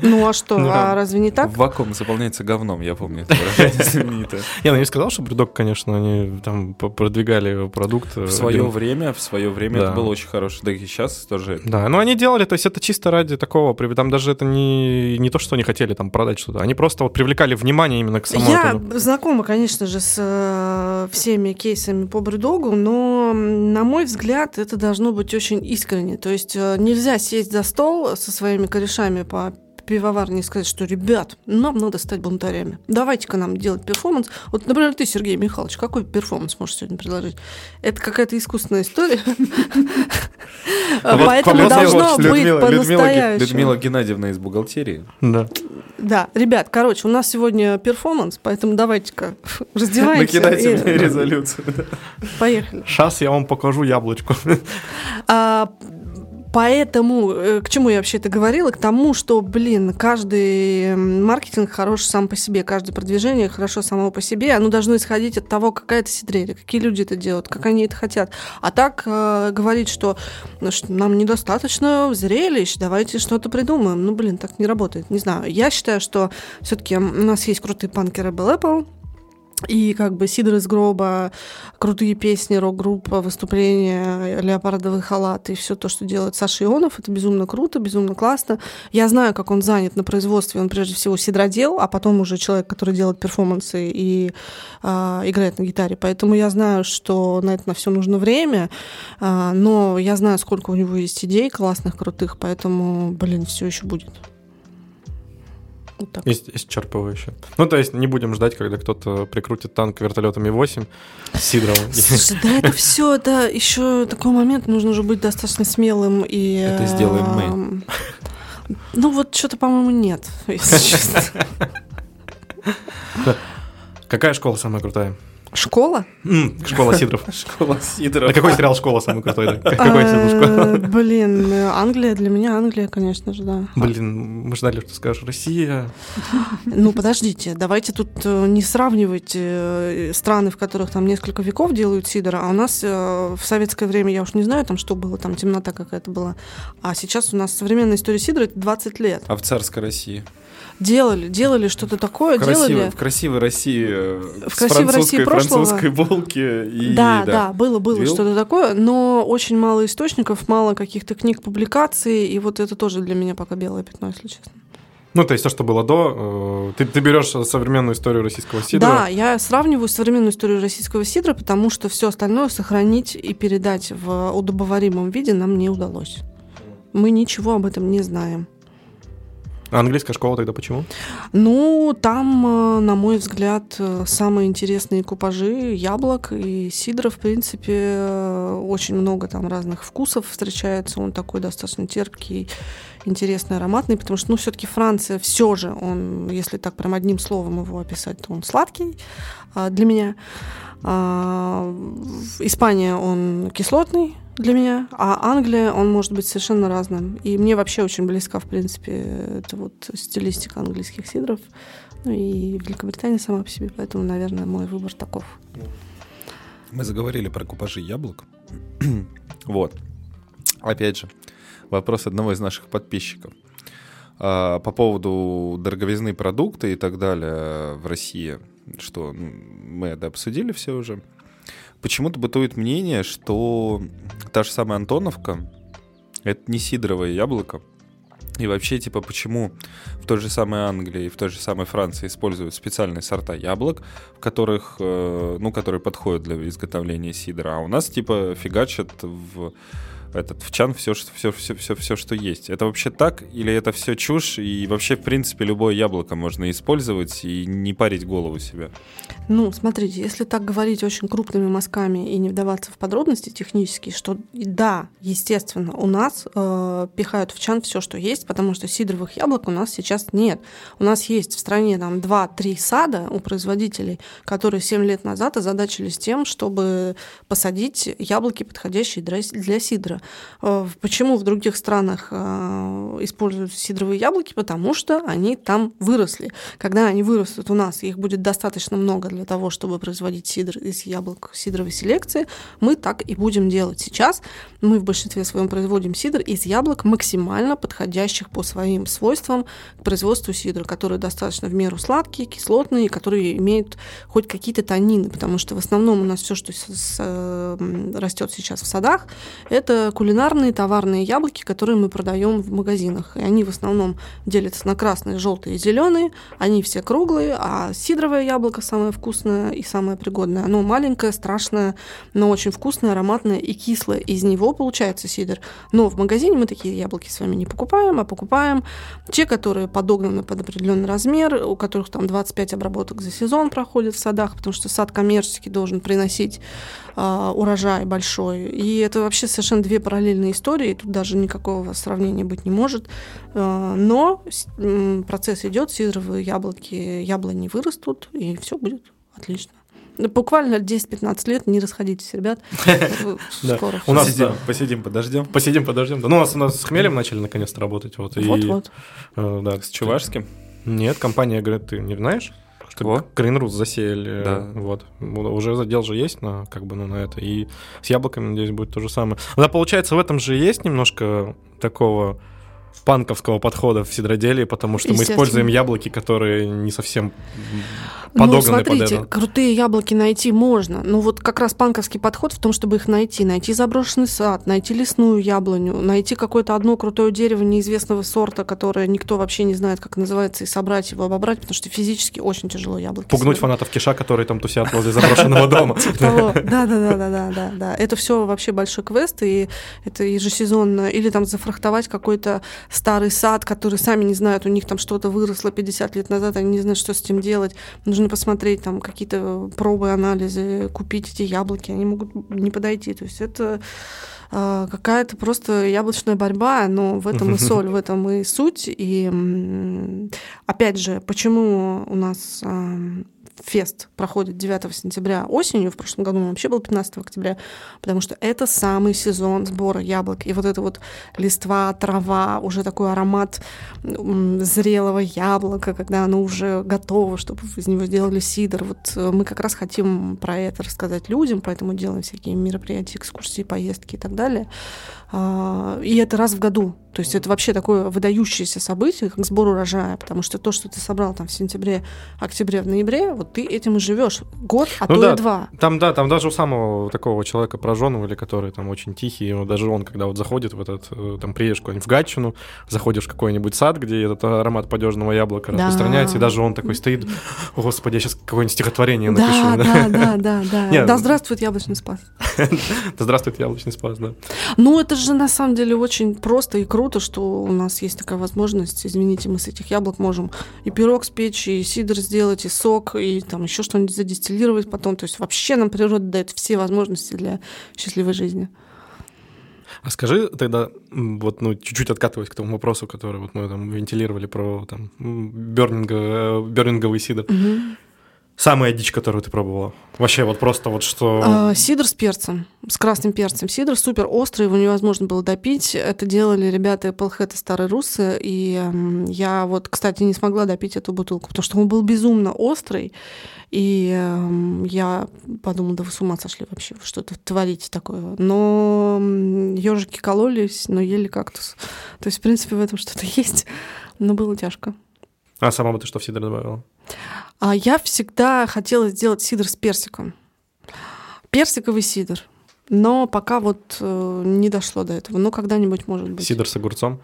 Ну а что, а разве не так? Вакуум заполняется говном, я помню это выражение. Я ну, не сказал, что Брюдок, конечно, они там продвигали продукт. В свое время, в свое время это было очень хорошее. Да и сейчас тоже. Да, но они делали, то есть это чисто ради такого, там даже это не, не то, что они хотели там продать что-то, они просто вот привлекали внимание именно к самому Я знакома, конечно же, с э, всеми кейсами по Брюдогу, но на мой взгляд, это должно быть очень искренне. То есть э, нельзя сесть за стол со своими корешами по пивоварне и сказать, что, ребят, нам надо стать бунтарями. Давайте-ка нам делать перформанс. Вот, например, ты, Сергей Михайлович, какой перформанс можешь сегодня предложить? Это какая-то искусственная история. Поэтому должно быть по-настоящему. Людмила Геннадьевна из бухгалтерии. Да. Да, ребят, короче, у нас сегодня перформанс, поэтому давайте-ка раздеваемся. Накидайте мне резолюцию. Поехали. Сейчас я вам покажу яблочко. А, Поэтому, э, к чему я вообще это говорила? К тому, что, блин, каждый маркетинг хорош сам по себе, каждое продвижение хорошо само по себе, оно должно исходить от того, какая это сидрелия, какие люди это делают, как они это хотят. А так э, говорить, что, ну, что нам недостаточно зрелищ, давайте что-то придумаем. Ну, блин, так не работает. Не знаю. Я считаю, что все-таки у нас есть крутые панкеры Apple, И как бы Сидор из гроба, крутые песни, рок-группа, выступления, леопардовый халат и все то, что делает Саша Ионов, это безумно круто, безумно классно. Я знаю, как он занят на производстве, он прежде всего сидродел, а потом уже человек, который делает перформансы и э, играет на гитаре. Поэтому я знаю, что на это на все нужно время, э, но я знаю, сколько у него есть идей классных, крутых, поэтому, блин, все еще будет. Вот так. Ис- исчерпывающе. Ну, то есть не будем ждать, когда кто-то прикрутит танк вертолетами 8 с Сидоровым. Слушай, да это все, это еще такой момент, нужно уже быть достаточно смелым и... Это сделаем мы. Ну вот что-то, по-моему, нет, если честно. Какая школа самая крутая? Школа? Школа Сидоров. Школа Сидоров. А какой сериал «Школа» самый крутой? Какой сериал «Школа»? Блин, Англия, для меня Англия, конечно же, да. Блин, мы ждали, что скажешь «Россия». Ну, подождите, давайте тут э, не сравнивать э, страны, в которых там несколько веков делают Сидора, а у нас э, в советское время, я уж не знаю, там что было, там темнота какая-то была, а сейчас у нас современная история Сидора — это 20 лет. А в царской России? Делали, делали что-то такое, в красивой, делали. В красивой России, э, в красивой России прошлого. французской волки. И, да, да, да, было, было что-то такое, но очень мало источников, мало каких-то книг, публикаций, и вот это тоже для меня пока белое пятно, если честно. Ну, то есть то, что было до, э, ты, ты берешь современную историю российского сидра. Да, я сравниваю современную историю российского сидра, потому что все остальное сохранить и передать в удобоваримом виде нам не удалось. Мы ничего об этом не знаем. А английская школа тогда почему? Ну, там, э, на мой взгляд, э, самые интересные купажи яблок и сидра, в принципе, э, очень много там разных вкусов встречается. Он такой достаточно терпкий, интересный, ароматный, потому что, ну, все-таки Франция все же, он, если так прям одним словом его описать, то он сладкий для меня. А, Испания, он кислотный, для меня, а Англия, он может быть совершенно разным. И мне вообще очень близка, в принципе, это вот стилистика английских сидров. Ну и Великобритания сама по себе, поэтому, наверное, мой выбор таков. Мы заговорили про купажи яблок. вот. Опять же, вопрос одного из наших подписчиков. А, по поводу дороговизны продукта и так далее в России, что мы это обсудили все уже почему-то бытует мнение, что та же самая Антоновка — это не сидоровое яблоко. И вообще, типа, почему в той же самой Англии и в той же самой Франции используют специальные сорта яблок, в которых, э, ну, которые подходят для изготовления сидра, а у нас, типа, фигачат в этот в чан все, что, все, все, все, все, что есть. Это вообще так или это все чушь? И вообще, в принципе, любое яблоко можно использовать и не парить голову себе? Ну, смотрите, если так говорить очень крупными мазками и не вдаваться в подробности технические, что да, естественно, у нас э, пихают в чан все, что есть, потому что сидровых яблок у нас сейчас нет. У нас есть в стране там 2-3 сада у производителей, которые 7 лет назад озадачились тем, чтобы посадить яблоки, подходящие для сидра. Э, почему в других странах э, используют сидровые яблоки? Потому что они там выросли. Когда они вырастут у нас, их будет достаточно много для того, чтобы производить сидр из яблок сидровой селекции, мы так и будем делать. Сейчас мы в большинстве своем производим сидр из яблок, максимально подходящих по своим свойствам к производству сидра, которые достаточно в меру сладкие, кислотные, которые имеют хоть какие-то танины, потому что в основном у нас все, что э, растет сейчас в садах, это кулинарные товарные яблоки, которые мы продаем в магазинах. И они в основном делятся на красные, желтые и зеленые. Они все круглые, а сидровое яблоко самое вкусное и самое пригодное. Оно маленькое, страшное, но очень вкусное, ароматное и кислое. Из него получается сидр. Но в магазине мы такие яблоки с вами не покупаем, а покупаем те, которые подогнаны под определенный размер, у которых там 25 обработок за сезон проходит в садах, потому что сад коммерческий должен приносить э, урожай большой. И это вообще совершенно две параллельные истории, тут даже никакого сравнения быть не может. Э, но процесс идет, сидровые яблоки, яблони вырастут, и все будет отлично. Буквально 10-15 лет, не расходитесь, ребят. Скоро. У нас посидим, подождем. Посидим, подождем. Ну, у нас у нас с хмелем начали наконец-то работать. Вот, вот. Э, да, с чувашским? Нет, компания, говорит, ты не знаешь? Что Крейнрус засеяли. Да. Вот. Уже задел же есть на, как бы, ну, на это. И с яблоками, надеюсь, будет то же самое. Но получается, в этом же есть немножко такого панковского подхода в сидроделии, потому что мы используем яблоки, которые не совсем подогнаны ну, смотрите, под это. крутые яблоки найти можно. Но вот как раз панковский подход в том, чтобы их найти. Найти заброшенный сад, найти лесную яблоню, найти какое-то одно крутое дерево неизвестного сорта, которое никто вообще не знает, как называется, и собрать его, обобрать, потому что физически очень тяжело яблоки. Пугнуть собирать. фанатов Киша, которые там тусят возле заброшенного дома. Типа того. Да, да, да, да, да, да, да. Это все вообще большой квест, и это ежесезонно. Или там зафрахтовать какой-то старый сад, который сами не знают, у них там что-то выросло 50 лет назад, они не знают, что с этим делать. Нужно посмотреть там какие-то пробы, анализы, купить эти яблоки, они могут не подойти. То есть это а, какая-то просто яблочная борьба, но в этом и соль, в этом и суть. И опять же, почему у нас фест проходит 9 сентября осенью, в прошлом году он вообще был 15 октября, потому что это самый сезон сбора яблок. И вот это вот листва, трава, уже такой аромат зрелого яблока, когда оно уже готово, чтобы из него сделали сидр. Вот э, мы как раз хотим про это рассказать людям, поэтому делаем всякие мероприятия, экскурсии, поездки и так далее. А, И это раз в году. То есть это вообще такое выдающееся событие, как сбор урожая, потому что то, что ты собрал там в сентябре, октябре, в ноябре, вот ты этим и живешь год, а Ну то да, и два. Там, да, там даже у самого такого человека прожженного, или который там очень тихий, даже он, когда вот заходит в этот, э, там, приедешь куда-нибудь в Гатчину, заходишь в какой-нибудь сад, где этот аромат падежного яблока Да. распространяется, и даже он такой стоит, «О, господи, я сейчас какое-нибудь стихотворение напишу. Да, да, да, да, да. Да здравствует яблочный спас. Да здравствует яблочный спас, да. Ну, это же на самом деле очень просто и круто, что у нас есть такая возможность. Извините, мы с этих яблок можем и пирог спечь, и сидр сделать, и сок, и там еще что-нибудь задистиллировать потом. То есть вообще нам природа дает все возможности для счастливой жизни. А скажи тогда, вот, ну, чуть-чуть откатываясь к тому вопросу, который вот мы там вентилировали про там м, бёрнинго- э, бёрнинговый сидр. Самая дичь, которую ты пробовала? Вообще вот просто вот что... А, Сидр с перцем, с красным перцем. Сидр супер острый, его невозможно было допить. Это делали ребята Пелхэта Старые Русы. И я вот, кстати, не смогла допить эту бутылку, потому что он был безумно острый. И я подумала, да вы с ума сошли вообще, что-то творите такое. Но ежики кололись, но ели кактус. То есть, в принципе, в этом что-то есть, но было тяжко. А сама бы ты что в сидр добавила? А я всегда хотела сделать сидр с персиком. Персиковый сидр. Но пока вот э, не дошло до этого. Но когда-нибудь, может быть. Сидр с огурцом?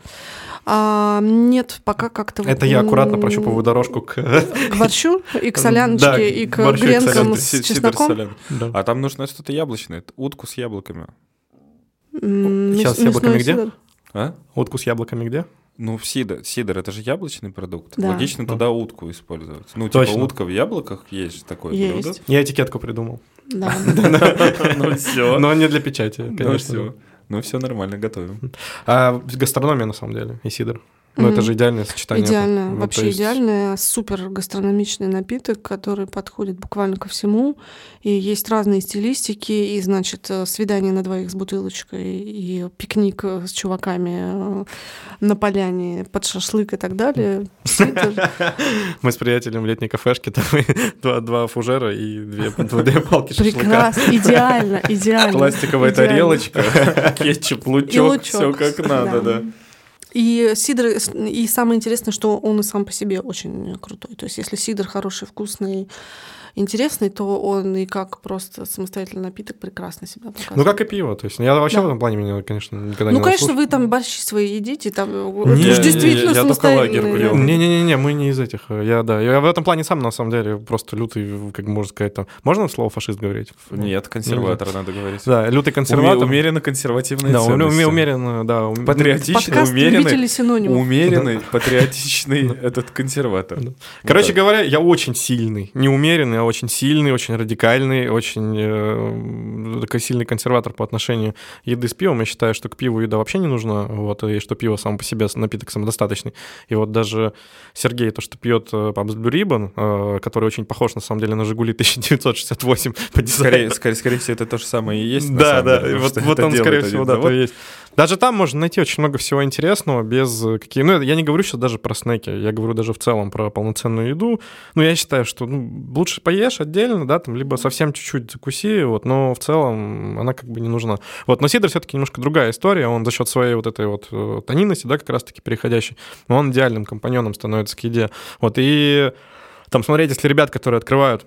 А, нет, пока как-то... Это я аккуратно прощупываю дорожку к... К борщу и к соляночке, Да, и к борщу и к гренкам солянке. с чесноком. Да. А там нужно что-то яблочное, это утку с яблоками. М, Сейчас с яблоками где? А? Утку с яблоками где? Ну, в сидр, сидр это же яблочный продукт. Да. Логично Да. туда утку использовать. Ну, Точно. типа утка в яблоках есть же такое Есть. блюдо. Я этикетку придумал. Да. Ну все. Но не для печати, Ну конечно. все. Ну все нормально, готовим. А гастрономия, на самом деле, и сидр. Ну, это же идеальное сочетание. Идеально, Ну, то вообще есть- идеальный, супер гастрономичный напиток, который подходит буквально ко всему. И есть разные стилистики, и, значит, э, свидание на двоих с бутылочкой, и пикник э, с чуваками э, на поляне под шашлык и так далее. Мы с приятелем в летней кафешке, там два, два фужера и две, палки шашлыка. Прекрасно, идеально, идеально. Пластиковая тарелочка, кетчуп, лучок. все как надо, да. И сидр, и самое интересное, что он и сам по себе очень крутой. То есть, если сидр хороший, вкусный, интересный, то он и как просто самостоятельный напиток прекрасно себя показывает. Ну, как и пиво. То есть я вообще Да. в этом плане, меня, конечно, никогда Ну, не конечно, наслушал. вы там борщи свои едите, там Не, это уж не, действительно я только лагерь самостоятельные. курил. Не-не-не, мы не из этих. Я, да, я в этом плане сам, на самом деле, просто лютый, как можно сказать, там... Можно слово фашист говорить? Нет, консерватор надо говорить. Да, лютый Уме- консерватор. Умеренно консервативные Да, ценности. уме- умеренно, да. ум- Патриотичный, Подкаст умеренный, синонимов. умеренный, патриотичный этот консерватор. Короче говоря, я очень сильный. Не умеренный, а очень сильный, очень радикальный, очень э, такой сильный консерватор по отношению еды с пивом. Я считаю, что к пиву еда вообще не нужна, вот, и что пиво само по себе напиток самодостаточный. И вот даже Сергей, то, что пьет э, Pabst Blue Ribbon, э, который очень похож, на самом деле, на Жигули 1968 по дизайну. Скорее, скорее, скорее всего, это то же самое и есть. Да, да, деле, вот, вот он, скорее всего, да, то есть. Даже там можно найти очень много всего интересного без каких... Ну, я не говорю сейчас даже про снеки, я говорю даже в целом про полноценную еду. Ну, я считаю, что ну, лучше поешь отдельно, да, там, либо совсем чуть-чуть закуси, вот, но в целом она как бы не нужна. Вот, но сидр все-таки немножко другая история, он за счет своей вот этой вот э, тонинности, да, как раз-таки переходящей, он идеальным компаньоном становится к еде. Вот, и Там смотреть, если ребят, которые открывают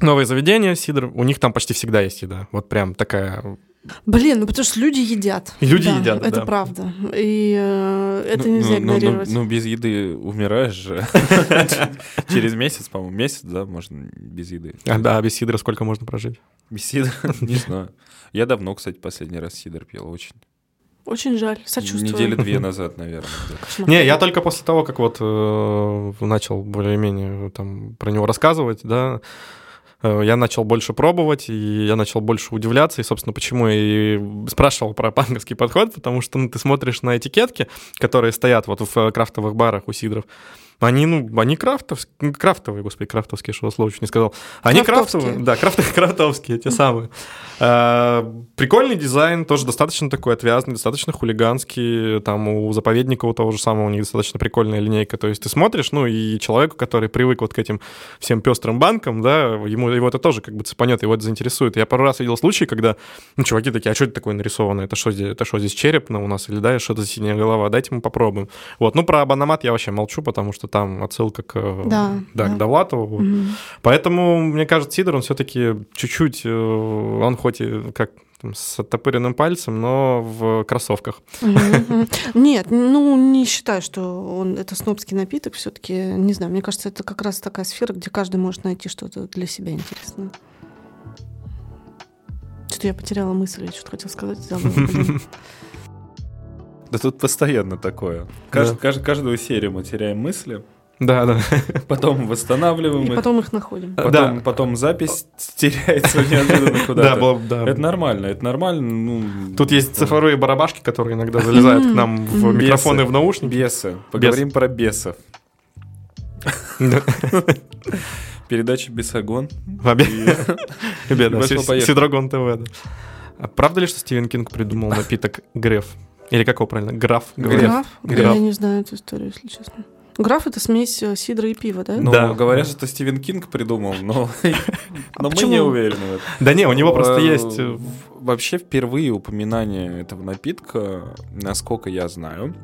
новые заведения, сидр, у них там почти всегда есть еда. Вот прям такая Блин, ну потому что люди едят. И люди Да, едят, Это да. правда. И э, это Ну, нельзя ну, ну, ну, игнорировать. Ну, без еды умираешь же. Через месяц, по-моему, месяц, да, можно без еды. А, да, без сидра сколько можно прожить? Без сидра? Не знаю. Я давно, кстати, последний раз сидр пил, очень. Очень жаль. Сочувствую. Недели две назад, наверное. Не, я только после того, как вот э, начал более-менее там про него рассказывать, да, я начал больше пробовать, и я начал больше удивляться, и, собственно, почему я и спрашивал про панковский подход, потому что ну, ты смотришь на этикетки, которые стоят вот в э, крафтовых барах у сидров, они, ну, они крафтовские, крафтовые, господи, крафтовские, что слово чуть не сказал. Они Крафтовские. крафтовые, да, крафтовые, крафтовские, те самые. Э, Прикольный дизайн, тоже достаточно такой отвязный, достаточно хулиганский. Там у заповедника у того же самого у них достаточно прикольная линейка. То есть ты смотришь, ну и человеку, который привык вот к этим всем пестрым банкам, да, ему его это тоже как бы цепанет, его это заинтересует. Я пару раз видел случаи, когда, ну, чуваки такие, а что это такое нарисовано? Это что здесь, это что здесь череп ну, у нас? Или да, что это синяя голова? Дайте мы попробуем. Вот, ну, про Абанамат я вообще молчу, потому что там отсылка к, э, Да, да, да. к Довлатову. Мгм. Поэтому, мне кажется, Сидор, он все-таки чуть-чуть, э, он хоть и как там, с оттопыренным пальцем, но в кроссовках. Нет, ну не считаю, что он это снобский напиток. Все-таки, не знаю, мне кажется, это как раз такая сфера, где каждый может найти что-то для себя интересное. Что-то я потеряла мысль, я что-то хотела сказать, забыла. Да тут постоянно такое. Кажд- кажд- Каждую серию мы теряем мысли, Да, да. потом восстанавливаем И их, потом их находим. Да. потом, потом запись теряется неожиданно Да, куда-то. было- да. Это нормально, это нормально. Ну, Тут есть цифровые барабашки, которые иногда залезают к нам в микрофоны Бесы. в наушники. Бесы. Поговорим про бесов. Да. Передача «Бесогон». Ребята. Сидрогон ТВ. да. А правда ли, что Стивен Кинг придумал напиток Греф? Или как его правильно? Граф? Граф? Граф. Я не знаю эту историю, если честно. Граф — это смесь э, сидра и пива, да? Ну, Да. говорят, что Стивен Кинг придумал, но, но мы почему? не уверены в этом. Да не, у него просто Э, есть... э, Вообще впервые упоминание этого напитка, насколько я знаю,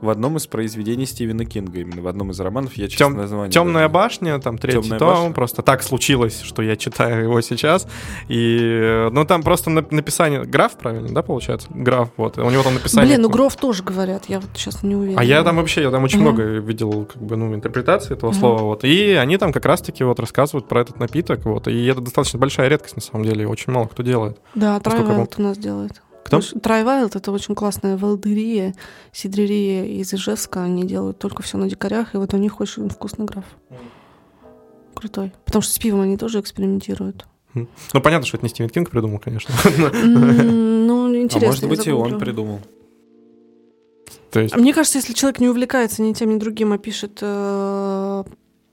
в одном из произведений Стивена Кинга, именно в одном из романов, я честно Тем- название... Темная даже- башня, там третий «Темная том, башня». просто так случилось, что я читаю его сейчас. И, э, ну, там просто на- написание... Граф, правильно, да, получается? Граф, вот. У него там написание... Блин, ну Гров тоже говорят, я вот сейчас не уверена. А я там вообще, я там очень Мгм. много видел, как бы, ну, интерпретации этого Мгм. слова, вот. И они там как раз-таки вот рассказывают про этот напиток, вот. И это достаточно большая редкость, на самом деле, очень мало кто делает. Да, Трайвайлд у нас делает. Кто? Трайвайлд — это очень классная валдырия, сидрерия из Ижевска. Они делают только все на дикарях, и вот у них очень вкусный граф. Крутой. Потому что с пивом они тоже экспериментируют. Ну, понятно, что это не Стивен Кинг придумал, конечно. Ну, А интересно. может я быть, и он придумал. То есть, А Мне кажется, если человек не увлекается ни тем, ни другим, а пишет э,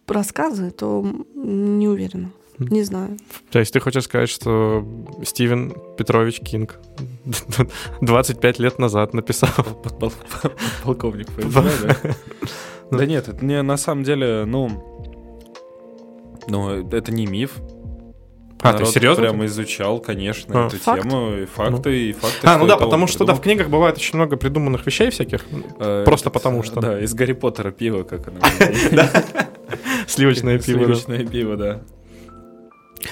рассказы, то не уверена. Не знаю. то есть ты хочешь сказать, что Стивен Петрович Кинг 25 лет назад написал... Пол- Полковник да? Да нет, это не на самом деле, ну... Ну, это не миф. А, ты Народ серьезно? прямо изучал, конечно, А. эту Факт? тему, и факты, и факты. А, ну да, это потому что да, в придумал. книгах бывает очень много придуманных вещей всяких. Э, просто этот, потому что. Да, из Гарри Поттера пиво, как оно. Сливочное пиво. Сливочное пиво, да.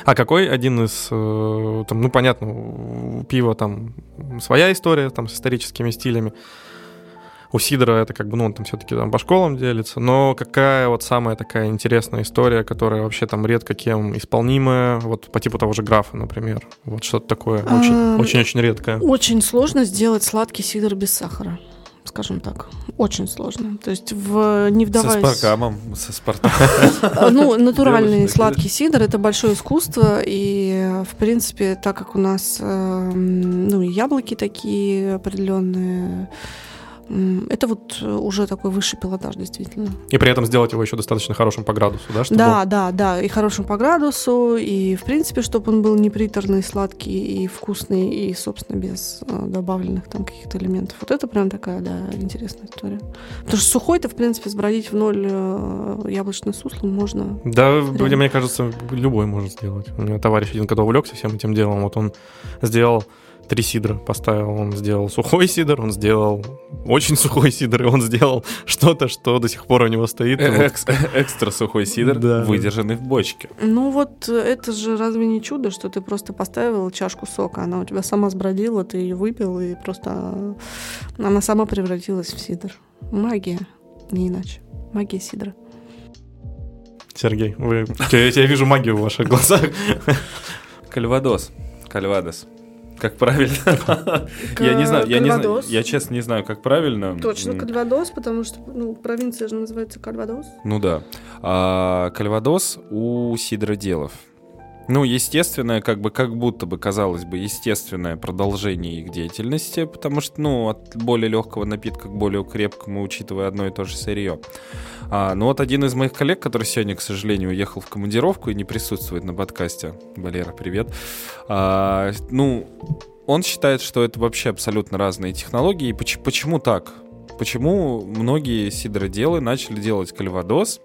А какой один из, э, там, ну понятно, у пива там своя история, там с историческими стилями. У Сидора это как бы, ну, он там все-таки там по школам делится, но какая вот самая такая интересная история, которая вообще там редко кем исполнимая, вот по типу того же графа, например, вот что-то такое очень- Ам, очень-очень редкое. Очень сложно сделать сладкий сидр без сахара. Скажем так. Очень сложно. То есть, в, не Со вдаваясь... спаркамом, со спартаком. Ну, натуральный сладкий сидр это большое искусство, и в принципе, так как у нас эм, ну, яблоки такие определенные, это вот уже такой высший пилотаж, действительно. И при этом сделать его еще достаточно хорошим по градусу, да? чтобы- Да, да, да, и хорошим по градусу, и в принципе, чтобы он был не приторный, сладкий и вкусный, и, собственно, без э, добавленных там каких-то элементов. Вот это прям такая, да, интересная история. Потому что сухой-то, в принципе, сбродить в ноль э, яблочный сусло можно Да, Реально. мне кажется, любой может сделать. У меня товарищ один, когда увлекся всем этим делом, вот он сделал три сидра поставил. Он сделал сухой сидр, он сделал очень сухой сидр, и он сделал что-то, что до сих пор у него стоит. Экс- Экстра сухой сидр, выдержанный в бочке. Ну вот э, это же разве не чудо, что ты просто поставил чашку сока, она у тебя сама сбродила, ты ее выпил, и просто э, она сама превратилась в сидр. Магия, не иначе. Магия сидра. Сергей, вы... я, я вижу магию в ваших глазах. Кальвадос. Кальвадос. Как правильно? Я не знаю, я не знаю, я честно не знаю, как правильно. Точно, Кальвадос, потому что ну, провинция же называется Кальвадос. Ну да. А Кальвадос у сидроделов. Ну, естественное, как бы, как будто бы, казалось бы, естественное продолжение их деятельности, потому что, ну, от более легкого напитка к более крепкому, учитывая одно и то же сырье. А, ну, вот один из моих коллег, который сегодня, к сожалению, уехал в командировку и не присутствует на подкасте, Валера, привет, А, ну, он считает, что это вообще абсолютно разные технологии. И поч- почему так? Почему многие сидроделы начали делать кальвадос,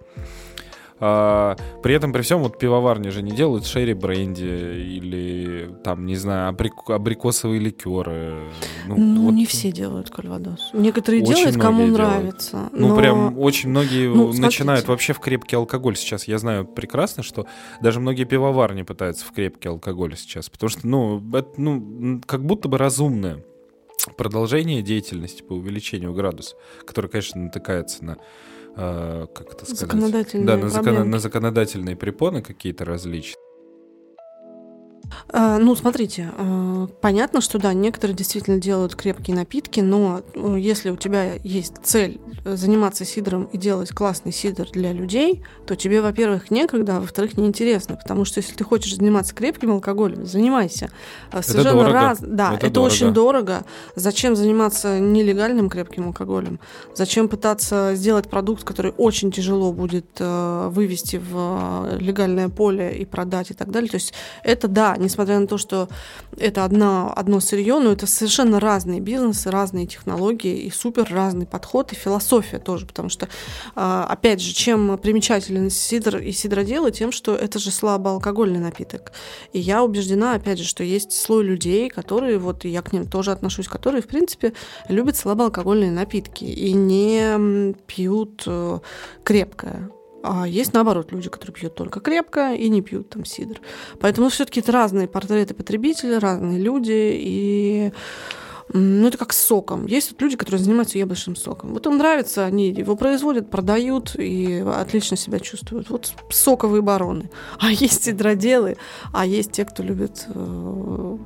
а, при этом, при всем, вот пивоварни же не делают шерри бренди или там, не знаю, абрик- абрикосовые ликеры. Ну, вот, не все делают Кальвадос. Некоторые Очень делают, кому делают. нравится. Ну, но- прям очень многие Ну, начинают смотрите. вообще в крепкий алкоголь сейчас. Я знаю прекрасно, что даже многие пивоварни пытаются в крепкий алкоголь сейчас. Потому что, ну, это, ну, как будто бы разумное продолжение деятельности по увеличению градуса, который, конечно, натыкается на как это сказать? Законодательные да, на, закон- на законодательные препоны какие-то различные. А, Ну, смотрите, а, понятно, что да, некоторые действительно делают крепкие напитки, но э, если у тебя есть цель э, заниматься сидром и делать классный сидр для людей, то тебе, во-первых, некогда, а во-вторых, неинтересно, потому что если ты хочешь заниматься крепким алкоголем, занимайся. А, Совершенно дорого. раз, да, Это это, дорого. очень дорого. Зачем заниматься нелегальным крепким алкоголем? Зачем пытаться сделать продукт, который очень тяжело будет э, вывести в легальное поле и продать и так далее? То есть это да, несмотря на то, что это одна, одно сырье, но это совершенно разные бизнесы, разные технологии и супер разный подход и философия тоже, потому что, а, опять же, чем примечателен сидр и сидроделы, тем, что это же слабоалкогольный напиток. И я убеждена, опять же, что есть слой людей, которые, вот и я к ним тоже отношусь, которые, в принципе, любят слабоалкогольные напитки и не пьют э, крепкое. А есть, наоборот, люди, которые пьют только крепко и не пьют там сидр. Поэтому все-таки это разные портреты потребителей, разные люди. И ну, это как с соком. Есть вот люди, которые занимаются яблочным соком. Вот им нравится, они его производят, продают и отлично себя чувствуют. Вот соковые бароны. А есть сидроделы, а есть те, кто любит... э,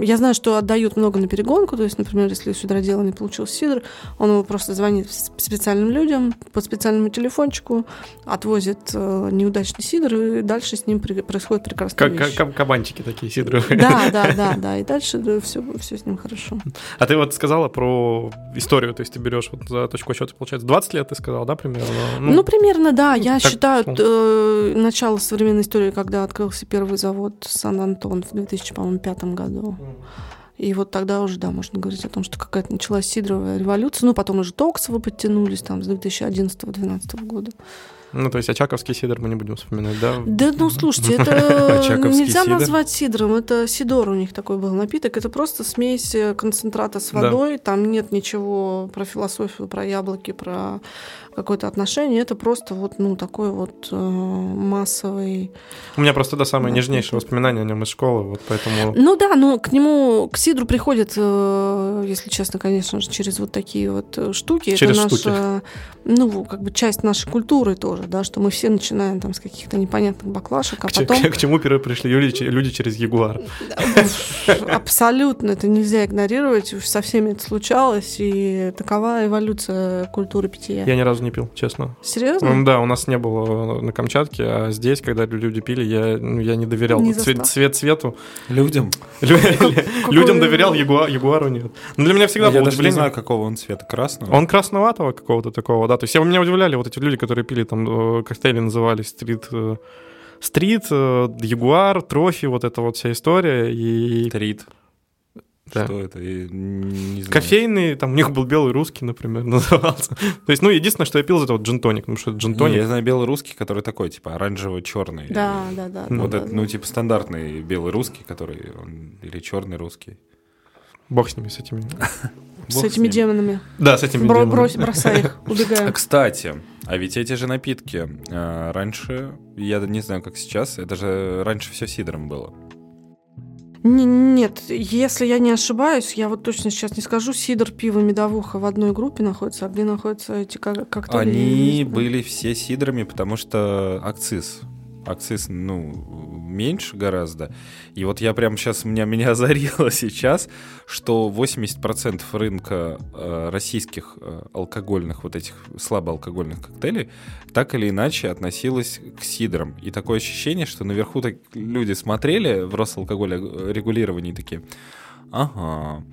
Я знаю, что отдают много на перегонку. То есть, например, если у сидродела не получился сидр, он его просто звонит с- специальным людям по специальному телефончику, отвозит э, неудачный сидр, и дальше с ним происходит прекрасная Как, вещь. как- кабанчики такие сидровые. Да, да, да, да. И дальше все, все с ним хорошо. А ты вот сказала про историю, то есть ты берешь вот за точку отсчета, получается, 20 лет ты сказал, да, примерно? Ну, примерно, да. Я так, считаю ну. э, начало современной истории, когда открылся первый завод Сан-Антон в 2005 году. И вот тогда уже, да, можно говорить о том, что какая-то началась сидровая революция. Ну, потом уже Токсовы подтянулись там с 2011-2012 года. Ну, то есть Очаковский сидр мы не будем вспоминать, да? Да, ну, слушайте, это нельзя сидр? назвать сидром. Это сидор у них такой был напиток. Это просто смесь э, концентрата с Да. водой. Там нет ничего про философию, про яблоки, про какое-то отношение. Это просто вот, ну, такой вот э, массовый... У меня просто, да, самое Да, нежнейшее воспоминание о нем из школы, вот поэтому... Ну да, но к нему, к сидру приходят, э, если честно, конечно же, через вот такие вот э, штуки. Через Это штуки. наша, ну, как бы часть нашей культуры тоже, да, что мы все начинаем там с каких-то непонятных баклашек, а К, потом... к чему пиры пришли люди, люди через Ягуар? Абсолютно, это нельзя игнорировать. Уж Со всеми это случалось, и такова эволюция культуры питья. Я ни разу не пил, честно. Серьезно? Да, у нас не было на Камчатке, а здесь, когда люди пили, я, ну, я не доверял Не цвет, цвет цвету. Людям. Людям доверял, ягуа- ягуару нет. Но для меня всегда Я было даже не удивление. знаю, какого он цвета. Красного? Он красноватого какого-то такого, да. То есть я, меня удивляли вот эти люди, которые пили там э, коктейли назывались стрит, э, стрит, э, ягуар, трофи, вот эта вот вся история и Трит. Да. Что это? Я не знаю. кофейный, там у них был белый русский, например, назывался. То есть, ну, единственное, что я пил, это вот джин-тоник, потому что джин-тоник. я знаю белый русский, который такой, типа, оранжево-черный. Да, да, да. Ну, Вот да, это, да. ну, типа, стандартный белый русский, который, он, или черный русский. Бог с ними, с этими. С этими демонами. Да, с этими Бро- демонами. брось, бросай их, А, убегаем. Кстати, а ведь эти же напитки э, раньше, я не знаю, как сейчас, это же раньше все сидром было. Н- Нет, если я не ошибаюсь, я вот точно сейчас не скажу, сидр, пиво, медовуха в одной группе находятся, а где находятся эти как коктейли? Они были все сидрами, потому что акциз. Акциз, ну, меньше гораздо. И вот я прям сейчас, меня, меня озарило сейчас, что 80% рынка э, российских э, алкогольных, вот этих слабоалкогольных коктейлей, так или иначе относилось к сидрам. И такое ощущение, что наверху так люди смотрели в Росалкоголе э, регулировании такие, ага,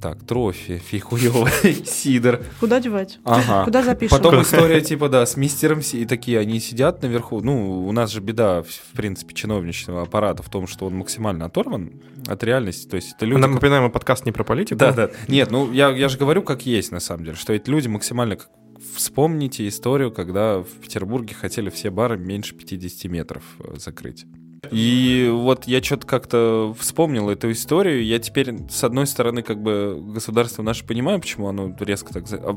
так, трофи, фихуёвый, сидр. Куда девать? Ага. Куда запишем? Потом история типа, да, с мистером, Си- и такие, они сидят наверху. Ну, у нас же беда, в принципе, чиновничного аппарата в том, что он максимально оторван от реальности. То есть это люди... Нам, напоминаем, мы подкаст не про политику. Да, да. Нет, ну я, я же говорю, как есть на самом деле, что эти люди максимально... как- Вспомните историю, когда в Петербурге хотели все бары меньше 50 метров э, закрыть. И вот я что-то как-то вспомнил эту историю. Я теперь, с одной стороны, как бы государство наше понимаю, почему оно резко так... а,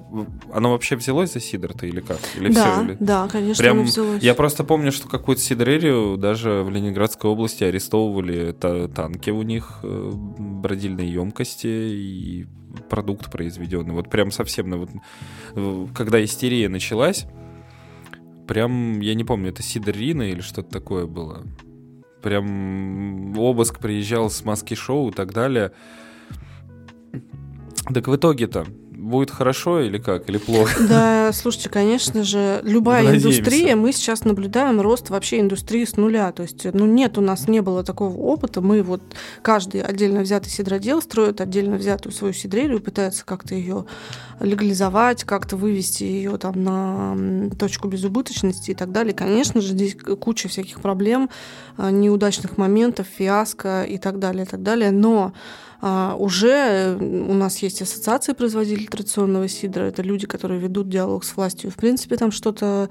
Оно вообще взялось за сидор-то или как? Или да, всё, или- да, конечно, Прям взялось. Я просто помню, что какую-то сидрерию даже в Ленинградской области арестовывали та- танки у них, э, бродильные емкости и продукт произведенный. Вот прям совсем, вот, когда истерия началась, прям, я не помню, это Сидорина или что-то такое было. Прям обыск приезжал с маски-шоу и так далее. Так в итоге-то будет хорошо или как, или плохо? Да, слушайте, конечно же, любая Надеемся. индустрия, мы сейчас наблюдаем рост вообще индустрии с нуля. То есть, ну, нет, у нас не было такого опыта. Мы вот, каждый отдельно взятый сидродел строит отдельно взятую свою сидрерию, пытается как-то ее легализовать, как-то вывести ее там на точку безубыточности и так далее. Конечно же, здесь куча всяких проблем, а, неудачных моментов, фиаско и так далее, и так далее. Но а, уже у нас есть ассоциации производителей традиционного сидра. Это люди, которые ведут диалог с властью. В принципе, там что-то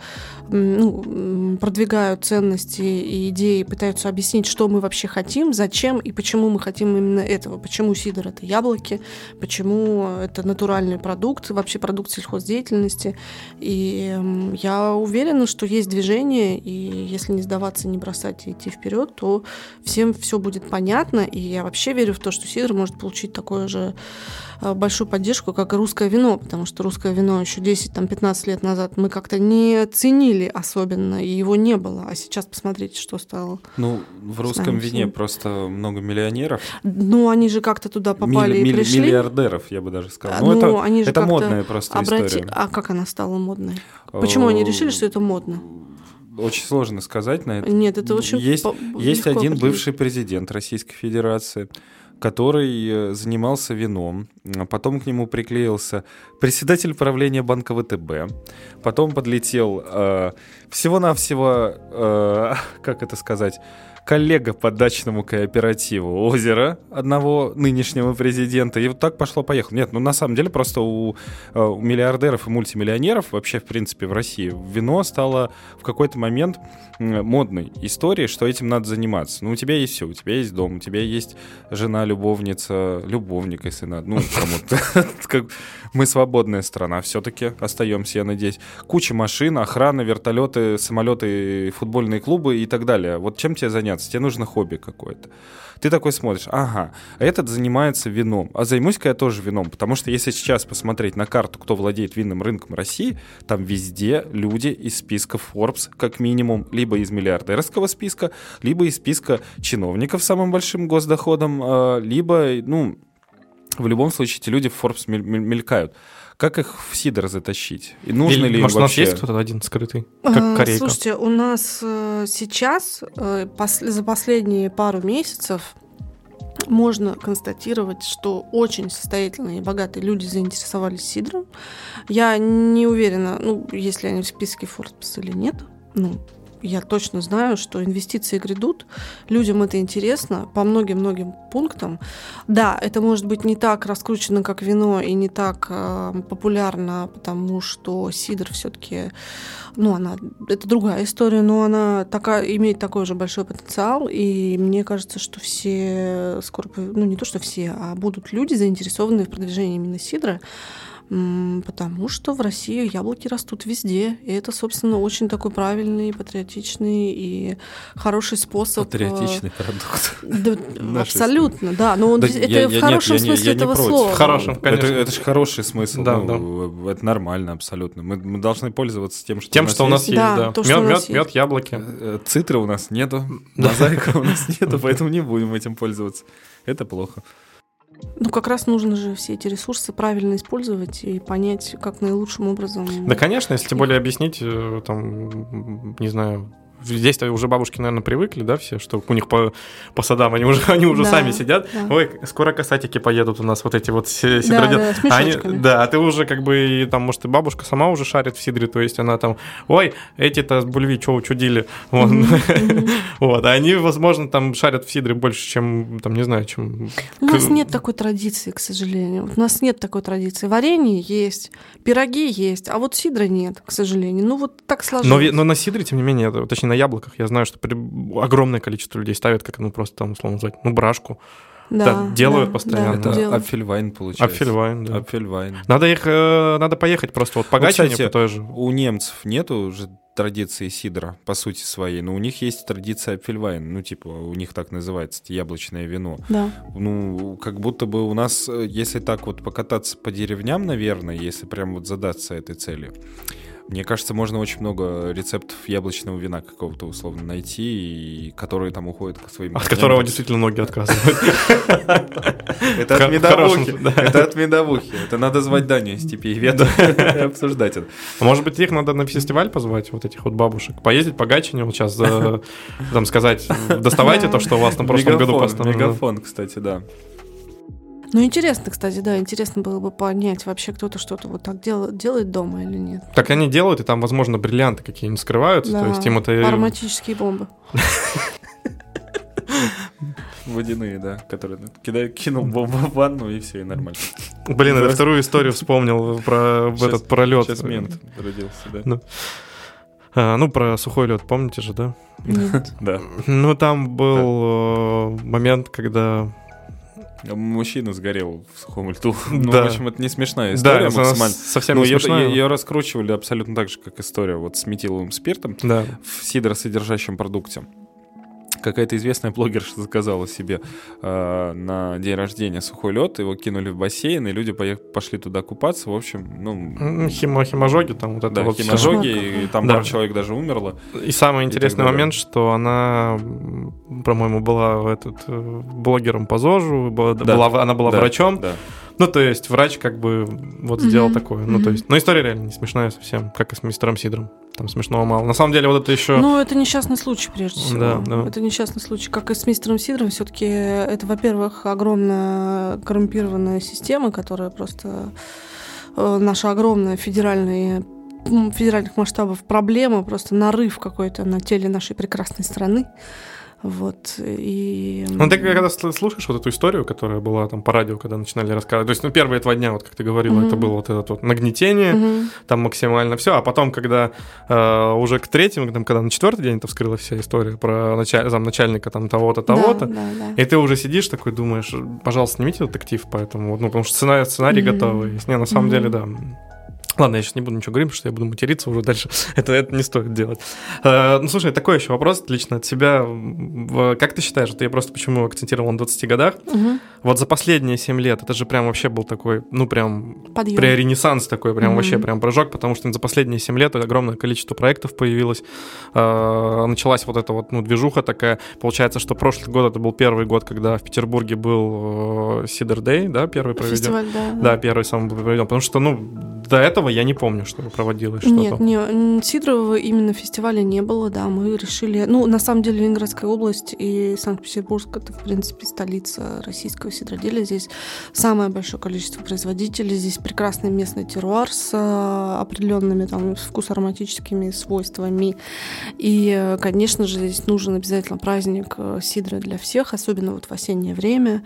ну, продвигают ценности и идеи, пытаются объяснить, что мы вообще хотим, зачем и почему мы хотим именно этого. Почему сидр — это яблоки, почему это натуральный продукт, вообще продукт сельхоздеятельности. И я уверена, что есть движение, и если не сдаваться, не бросать и идти вперед, то всем все будет понятно. И я вообще верю в то, что сидр может получить такую же большую поддержку, как и русское вино, потому что русское вино еще 10-15 лет назад мы как-то не ценили особенно, и его не было. А сейчас посмотрите, что стало. Ну, в русском нами вине просто много миллионеров. Ну, они же как-то туда попали Милли- и пришли. Миллиардеров, я бы даже сказал. А, Ну, ну, это, они же это модная просто Обрати- история. А как она стала модной? Почему они Э, решили, что это модно? Очень сложно сказать на это. Нет, это очень Есть, по- есть один определить. бывший президент Российской Федерации, который э, занимался вином, а потом к нему приклеился председатель правления банка ВТБ, потом подлетел э, всего-навсего, э, как это сказать, коллега по дачному кооперативу «Озеро» одного нынешнего президента. И вот так пошло-поехало. Нет, ну на самом деле просто у, э, у миллиардеров и мультимиллионеров вообще, в принципе, в России вино стало в какой-то момент модной историей, что этим надо заниматься. Ну, у тебя есть все, у тебя есть дом, у тебя есть жена, любовница, любовник, если надо. Ну, кому-то. Мы свободная страна все-таки остаемся, я надеюсь. Куча машин, охрана, вертолеты, самолеты, футбольные клубы и так далее. Вот чем тебе заняться? Тебе нужно хобби какое-то. Ты такой смотришь, ага, а этот занимается вином, а займусь-ка я тоже вином, потому что если сейчас посмотреть на карту, кто владеет винным рынком России, там везде люди из списка Forbes, как минимум, либо из миллиардерского списка, либо из списка чиновников с самым большим госдоходом, э, либо, ну, в любом случае эти люди в Forbes мель- мель- мелькают. Как их в Сидор затащить? И нужно Или, ли может, у нас вообще... есть кто-то один скрытый, А, как корейка? Слушайте, у нас э, сейчас э, пос- за последние пару месяцев можно констатировать, что очень состоятельные и богатые люди заинтересовались сидром. Я не уверена, ну, если они в списке Forbes или нет. Ну, я точно знаю, что инвестиции грядут, людям это интересно по многим-многим пунктам. Да, это может быть не так раскручено, как вино, и не так э, популярно, потому что сидр все-таки, ну, она, это другая история, но она такая, имеет такой же большой потенциал, и мне кажется, что все скоро, ну, не то, что все, а будут люди заинтересованные в продвижении именно сидра, Потому что в России яблоки растут везде. И это, собственно, очень такой правильный, патриотичный и хороший способ. Э, патриотичный продукт. Да, абсолютно, да. Но он, да, это я, в хорошем нет, смысле я, я этого слова. В хорошем, конечно. Это, это же хороший смысл. Да, ну, да. Это нормально абсолютно. Мы, мы должны пользоваться тем, что тем, у нас что у нас есть. Да, да. То, мед, мед, мед, яблоки. Э, цитры у нас нету, мозаика у нас нету, поэтому не будем этим пользоваться. Это плохо. Ну, как раз нужно же все эти ресурсы правильно использовать и понять, как наилучшим образом. Да, конечно, если тем более объяснить, э, там, не знаю, здесь уже бабушки, наверное, привыкли, да, все, что у них по, по садам они уже, они уже да, сами сидят. Да. Ой, скоро касатики поедут у нас, вот эти вот сидродед. Да, да, они, да, а ты уже как бы, там, может, и бабушка сама уже шарит в сидре, то есть она там, ой, эти-то бульви что учудили. Вот. Mm-hmm. вот, а они, возможно, там шарят в сидре больше, чем, там, не знаю, чем... У нас нет такой традиции, к сожалению. У нас нет такой традиции. Варенье есть, пироги есть, а вот сидра нет, к сожалению. Ну, вот так сложилось. Но, но на сидре, тем не менее, точнее, на яблоках я знаю, что огромное количество людей ставят, как ну просто там условно назвать, ну брашку. Да, да, делают да, постоянно. Да, это апфельвайн получается. Апфельвайн, да. Апфельвайн. Надо их, э, надо поехать просто вот по ну, Гатчине, по той же. У немцев нету уже традиции сидра по сути своей, но у них есть традиция апфельвайн, ну типа у них так называется яблочное вино. Да. Ну как будто бы у нас, э, если так вот покататься по деревням, наверное, если прям вот задаться этой целью, мне кажется, можно очень много рецептов яблочного вина какого-то условно найти, и которые там уходят к своим... От которого действительно многие отказывают. Это от медовухи. Это от медовухи. Это надо звать Даню степи и обсуждать это. А может быть, их надо на фестиваль позвать, вот этих вот бабушек, поездить по Гатчине, вот сейчас там сказать, доставайте то, что у вас на прошлом году поставили. Мегафон, кстати, да. Ну, интересно, кстати, да, интересно было бы понять, вообще кто-то что-то вот так делает, делает дома или нет. Так они делают, и там, возможно, бриллианты какие-нибудь скрываются, да, то есть им это... ароматические бомбы. Водяные, да, которые кидай, кинул бомбу в ванну, и все, и нормально. Блин, это вторую историю вспомнил про этот пролет. Сейчас мент родился, да. Ну. А, ну, про сухой лед, помните же, да? Нет. Да. Ну, там был да. Э, момент, когда Мужчина сгорел в сухом льду. Ну, да. в общем, это не смешная история да, максимально. Совсем не смешная. Ее, ее раскручивали абсолютно так же, как история вот с метиловым спиртом да. в сидросодержащем продукте какая-то известная блогерша заказала себе э, на день рождения сухой лед, его кинули в бассейн, и люди пошли туда купаться. В общем, ну... Химо, химожоги там вот это да, вот химожоги, и там да. пару человек даже умерло. И самый интересный момент, что она, по-моему, была этот, э, блогером по ЗОЖу, была, да. была, она была да. врачом. Да. Ну, то есть врач как бы вот сделал mm-hmm. такое. Ну, то есть, но история реально не смешная совсем, как и с мистером Сидром. Там смешного мало. На самом деле вот это еще... Ну, это несчастный случай, прежде всего. Да, да. Это несчастный случай. Как и с мистером Сидром, все-таки это, во-первых, огромная коррумпированная система, которая просто... Э, наша огромная федеральная федеральных масштабов проблема, просто нарыв какой-то на теле нашей прекрасной страны. Вот, и... Ну, ты когда слушаешь вот эту историю, которая была там по радио, когда начинали рассказывать, то есть, ну, первые два дня, вот как ты говорила, mm-hmm. это было вот это вот нагнетение, mm-hmm. там максимально все, а потом, когда э, уже к третьему, там, когда на четвертый день это вскрылась вся история про началь... замначальника там того-то, того-то, да, да, да. и ты уже сидишь такой, думаешь, пожалуйста, снимите детектив, поэтому, ну, потому что сценарий, сценарий mm-hmm. готовый. Не, на самом mm-hmm. деле, да, Ладно, я сейчас не буду ничего говорить, потому что я буду материться уже дальше. это, это не стоит делать. Uh, ну, слушай, такой еще вопрос лично от тебя. Как ты считаешь, это я просто почему акцентировал на 20 годах? Угу. Вот за последние 7 лет это же прям вообще был такой, ну, прям Подъем. прям такой, прям угу. вообще прям прыжок, потому что за последние 7 лет огромное количество проектов появилось. Uh, началась вот эта вот, ну, движуха такая. Получается, что прошлый год это был первый год, когда в Петербурге был Сидер uh, Дэй, да, первый проведен. Фестиваль, да. Да, первый самый был проведен. Потому что, ну, до этого я не помню, чтобы проводилось что-то. Нет, не, Сидорового именно фестиваля не было, да, мы решили... Ну, на самом деле, Ленинградская область и Санкт-Петербург — это, в принципе, столица российского сидроделия. Здесь самое большое количество производителей, здесь прекрасный местный терруар с э, определенными там вкусоароматическими свойствами. И, конечно же, здесь нужен обязательно праздник э, сидра для всех, особенно вот в осеннее время.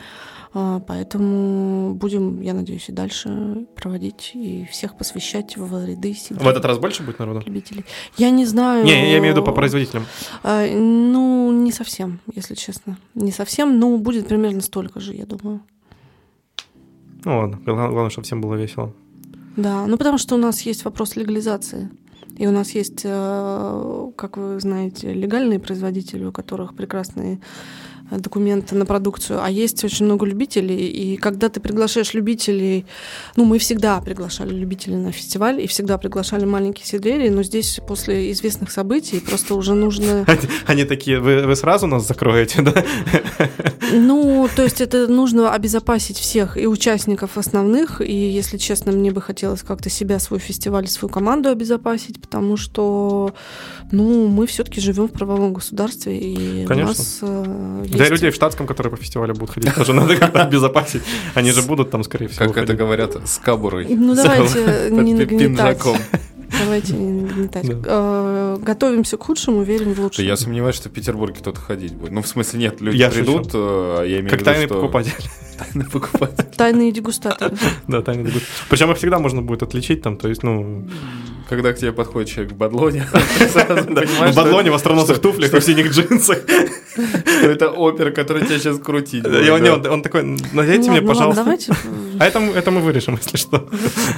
А, поэтому будем, я надеюсь, и дальше проводить и всех посвящать в ряды сидра. В этот раз больше будет народу? Любителей. Я не знаю. Не, я имею в виду по производителям. А, ну, не совсем, если честно. Не совсем, но будет примерно столько же, я думаю. Ну ладно, главное, чтобы всем было весело. Да, ну потому что у нас есть вопрос легализации. И у нас есть, э, как вы знаете, легальные производители, у которых прекрасные документы на продукцию, а есть очень много любителей, и когда ты приглашаешь любителей, ну, мы всегда приглашали любителей на фестиваль, и всегда приглашали маленькие сидрерии, но здесь после известных событий просто уже нужно... Они, они такие, вы, вы сразу нас закроете, да? Ну, то есть это нужно обезопасить всех и участников основных, и, если честно, мне бы хотелось как-то себя, свой фестиваль, свою команду обезопасить, потому что, ну, мы все-таки живем в правовом государстве, и Конечно. у нас Для есть- людей в штатском, которые по фестивалю будут ходить, тоже надо как-то обезопасить. Они же будут там, скорее всего, Как это говорят, с кабурой. Ну, давайте не нагнетать. Давайте не нагнетать. Да. Э, Готовимся к худшему, верим в Да лучшее. Я сомневаюсь, что в Петербурге кто-то ходить будет. Ну, в смысле, нет, люди Я придут, э, я имею Как в виду, тайный что... покупатель. Тайный покупатель. Тайные дегустаторы. Да, тайный дегуст. Причем их всегда можно будет отличить там, то есть, ну, Когда к тебе подходит человек в бадлоне, в бадлоне, в остроносых туфлях, и в синих джинсах. что это опер, который тебя сейчас крутить И будет, он, такой, наденьте мне, Ладно, ладно, пожалуйста. А это, мы- это мы вырежем, если что.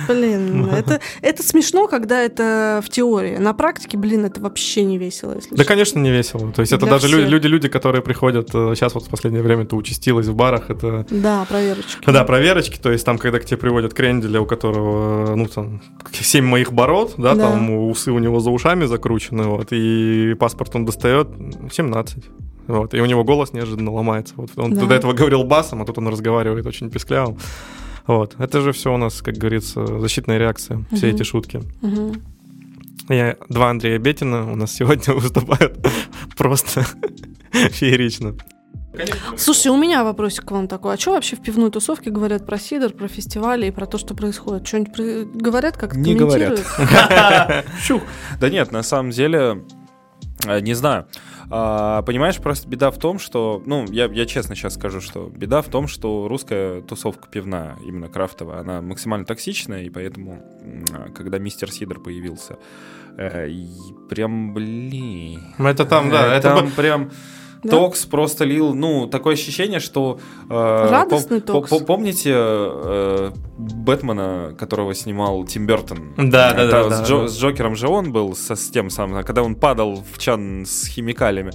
Блин, это, это смешно, когда это в теории. На практике, блин, это вообще не весело, если Да, конечно, не весело. То есть это даже люди, всех. люди, люди, которые приходят, э, сейчас вот в последнее время это участилось в барах, это Да, проверочки. Да, проверочки, то есть там, когда к тебе приводят кренделя, у которого, ну, там, семь моих бород, да, Да. там усы у него за ушами закручены, вот, и паспорт он достает 17. Вот, и у него голос неожиданно ломается. Вот, он Да. до этого говорил басом, а тут он разговаривает очень пискляво. Вот. Это же все у нас, как говорится, защитная реакция, все Мгм. эти шутки. Мгм. Я, два Андрея Бетина у нас сегодня выступают просто феерично. Слушай, у меня вопросик к вам такой. А что вообще в пивной тусовке говорят про сидор, про фестивали и про то, что происходит? Что-нибудь про- говорят, как Не говорят. Да нет, на самом деле, э, не знаю. А, Понимаешь, просто беда в том, что, ну, я, я честно сейчас скажу, что беда в том, что русская тусовка пивная, именно крафтовая, она максимально токсичная, и поэтому, а, когда мистер Сидор появился, э, прям, блин... Ну, Это там, да, э, это там бы- прям... Да? Токс просто лил, ну, такое ощущение, что... э, Радостный пом- токс. пом- Помните э, Бэтмена, которого снимал Тим Бертон? Да, да, Это да, с, да, Джо- да. с Джокером же он был, со, с тем самым, когда он падал в чан с химикалиями.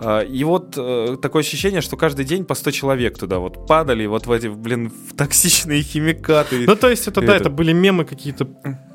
А, И вот э, такое ощущение, что каждый день по 100 человек туда вот падали, вот в эти, блин, в токсичные химикаты. Ну, то есть это, да, Это- это были мемы какие-то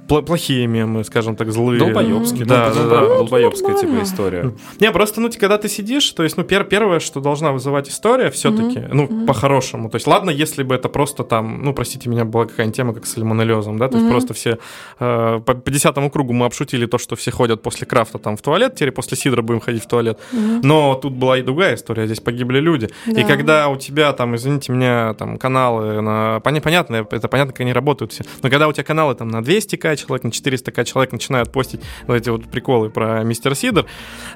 пл- плохие мемы, скажем так, злые. Долбоебские, Да, да, да. да, долбоебская типа история. Не, просто, ну, ты- когда ты сидишь, то есть, ну, пер- первое, что должна вызывать история все-таки, ну, по-хорошему. То есть, ладно, если бы это просто там, ну, простите меня, была какая-нибудь тема, как с сальмонеллезом, да, то есть просто все э, по, десятому кругу мы обшутили то, что все ходят после крафта там в туалет, теперь после сидра будем ходить в туалет. Мгм. Но тут была и другая история, здесь погибли люди. И Да. когда у тебя там, извините меня, там каналы на... поня- Понятно, это понятно, как они работают все. Но когда у тебя каналы там на 200к человек, на 400к человек начинают постить вот эти вот приколы про мистер Сидор,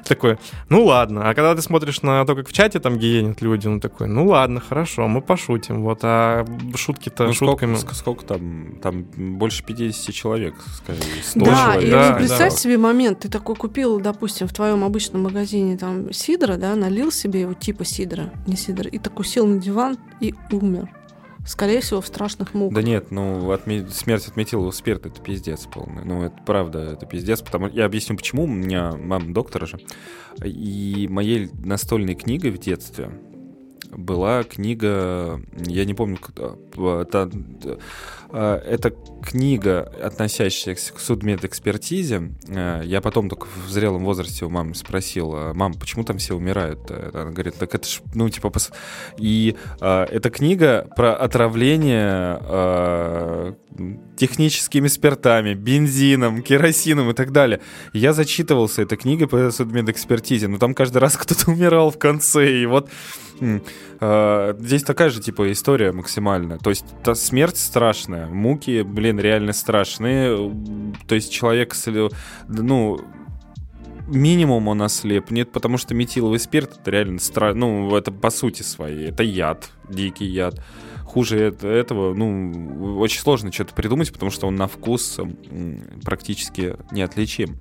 такой, ну ладно. А когда ты смотришь на то, как в чате там гиенят люди, ну такой, ну ладно, хорошо, мы пошутим. Вот, а шутки-то Ну, сколько, шутками... ск- сколько там? Там больше 50 человек, скорее, 100 Да, и человек. Да, вот представь да. себе момент, ты такой купил, допустим, в твоем обычном магазине там сидра, да, налил себе его типа сидра, не сидра, и такой сел на диван и умер. Скорее всего, в страшных муках. Да нет, ну отме- смерть от метилового спирта это пиздец полный. Ну это правда, это пиздец, потому я объясню почему. У меня мама доктора же. И моей настольной книгой в детстве была книга, я не помню, а, это книга, относящаяся к судмедэкспертизе. А, я потом только в зрелом возрасте у мамы спросил, «А, мам, почему там все умирают? Она говорит, так это ж, ну, типа, пос... и э, эта книга про отравление э, техническими спиртами, бензином, керосином и так далее. я зачитывался этой книгой по судмедэкспертизе, но там каждый раз кто-то умирал в конце, и вот э, здесь такая же, типа, история максимальная. То есть та смерть страшная, муки, блин, реально страшные. То есть человек, ну, минимум он ослепнет, потому что метиловый спирт это реально стра... ну это по сути своей, это яд, дикий яд. Хуже этого, ну очень сложно что-то придумать, потому что он на вкус практически неотличим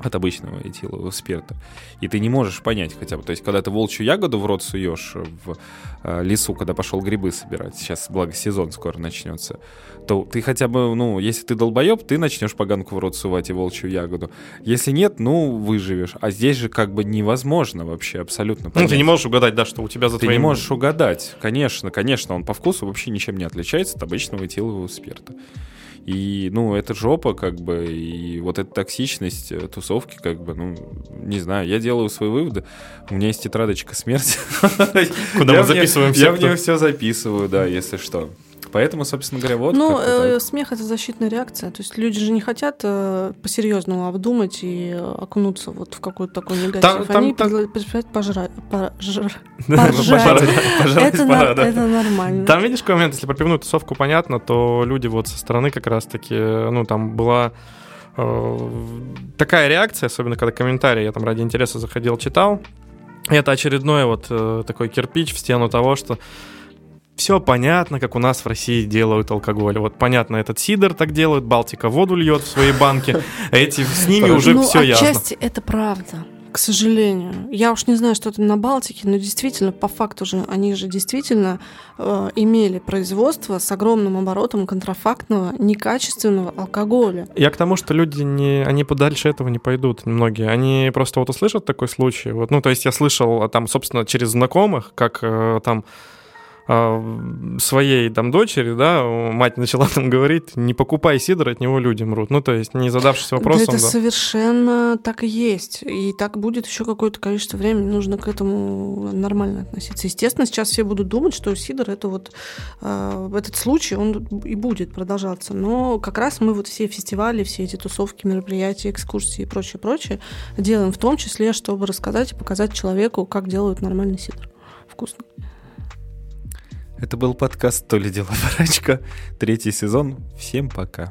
от обычного этилового спирта. И ты не можешь понять хотя бы. То есть, когда ты волчью ягоду в рот суешь в э, лесу, когда пошел грибы собирать, сейчас, благо, сезон скоро начнется, то ты хотя бы, ну, если ты долбоеб, ты начнешь поганку в рот сувать и волчью ягоду. Если нет, ну, выживешь. А здесь же как бы невозможно вообще абсолютно понять. Ну, ты не можешь угадать, да, что у тебя за Ты твоим... не можешь угадать, конечно, конечно. Он по вкусу вообще ничем не отличается от обычного этилового спирта. И, ну, это жопа, как бы, и вот эта токсичность э, тусовки, как бы, ну, не знаю, я делаю свои выводы. У меня есть тетрадочка смерти. Куда мы записываем все. Я в нее все записываю, да, если что. Поэтому, собственно говоря, вот. Ну, э, смех это защитная реакция. То есть люди же не хотят э, по-серьезному обдумать и окунуться вот в какой-то такой негатив. Там, Они там, предпочитают пожрать. Пожрать. Это нормально. Там, видишь, какой момент, если про пивную тусовку понятно, то люди вот со стороны как раз-таки, ну, там была э, такая реакция, особенно когда комментарии, я там ради интереса заходил, читал. Это очередной вот э, такой кирпич в стену того, что все понятно, как у нас в России делают алкоголь. Вот понятно, этот сидр так делают, Балтика воду льет в свои банки, а эти с ними уже ну, все ясно. Отчасти это правда. К сожалению. Я уж не знаю, что это на Балтике, но действительно, по факту же, они же действительно э, имели производство с огромным оборотом контрафактного, некачественного алкоголя. Я к тому, что люди не, они подальше этого не пойдут, многие. Они просто вот услышат такой случай. Вот, ну, то есть я слышал а, там, собственно, через знакомых, как э, там своей там дочери, да, мать начала там говорить, не покупай сидр, от него люди мрут. Ну, то есть, не задавшись вопросом. Да это да. совершенно так и есть. И так будет еще какое-то количество времени. Нужно к этому нормально относиться. Естественно, сейчас все будут думать, что сидр это вот э, этот случай, он и будет продолжаться. Но как раз мы вот все фестивали, все эти тусовки, мероприятия, экскурсии и прочее, прочее делаем в том числе, чтобы рассказать и показать человеку, как делают нормальный сидр. Вкусный. Это был подкаст «То ли дело врачка», третий сезон. Всем пока.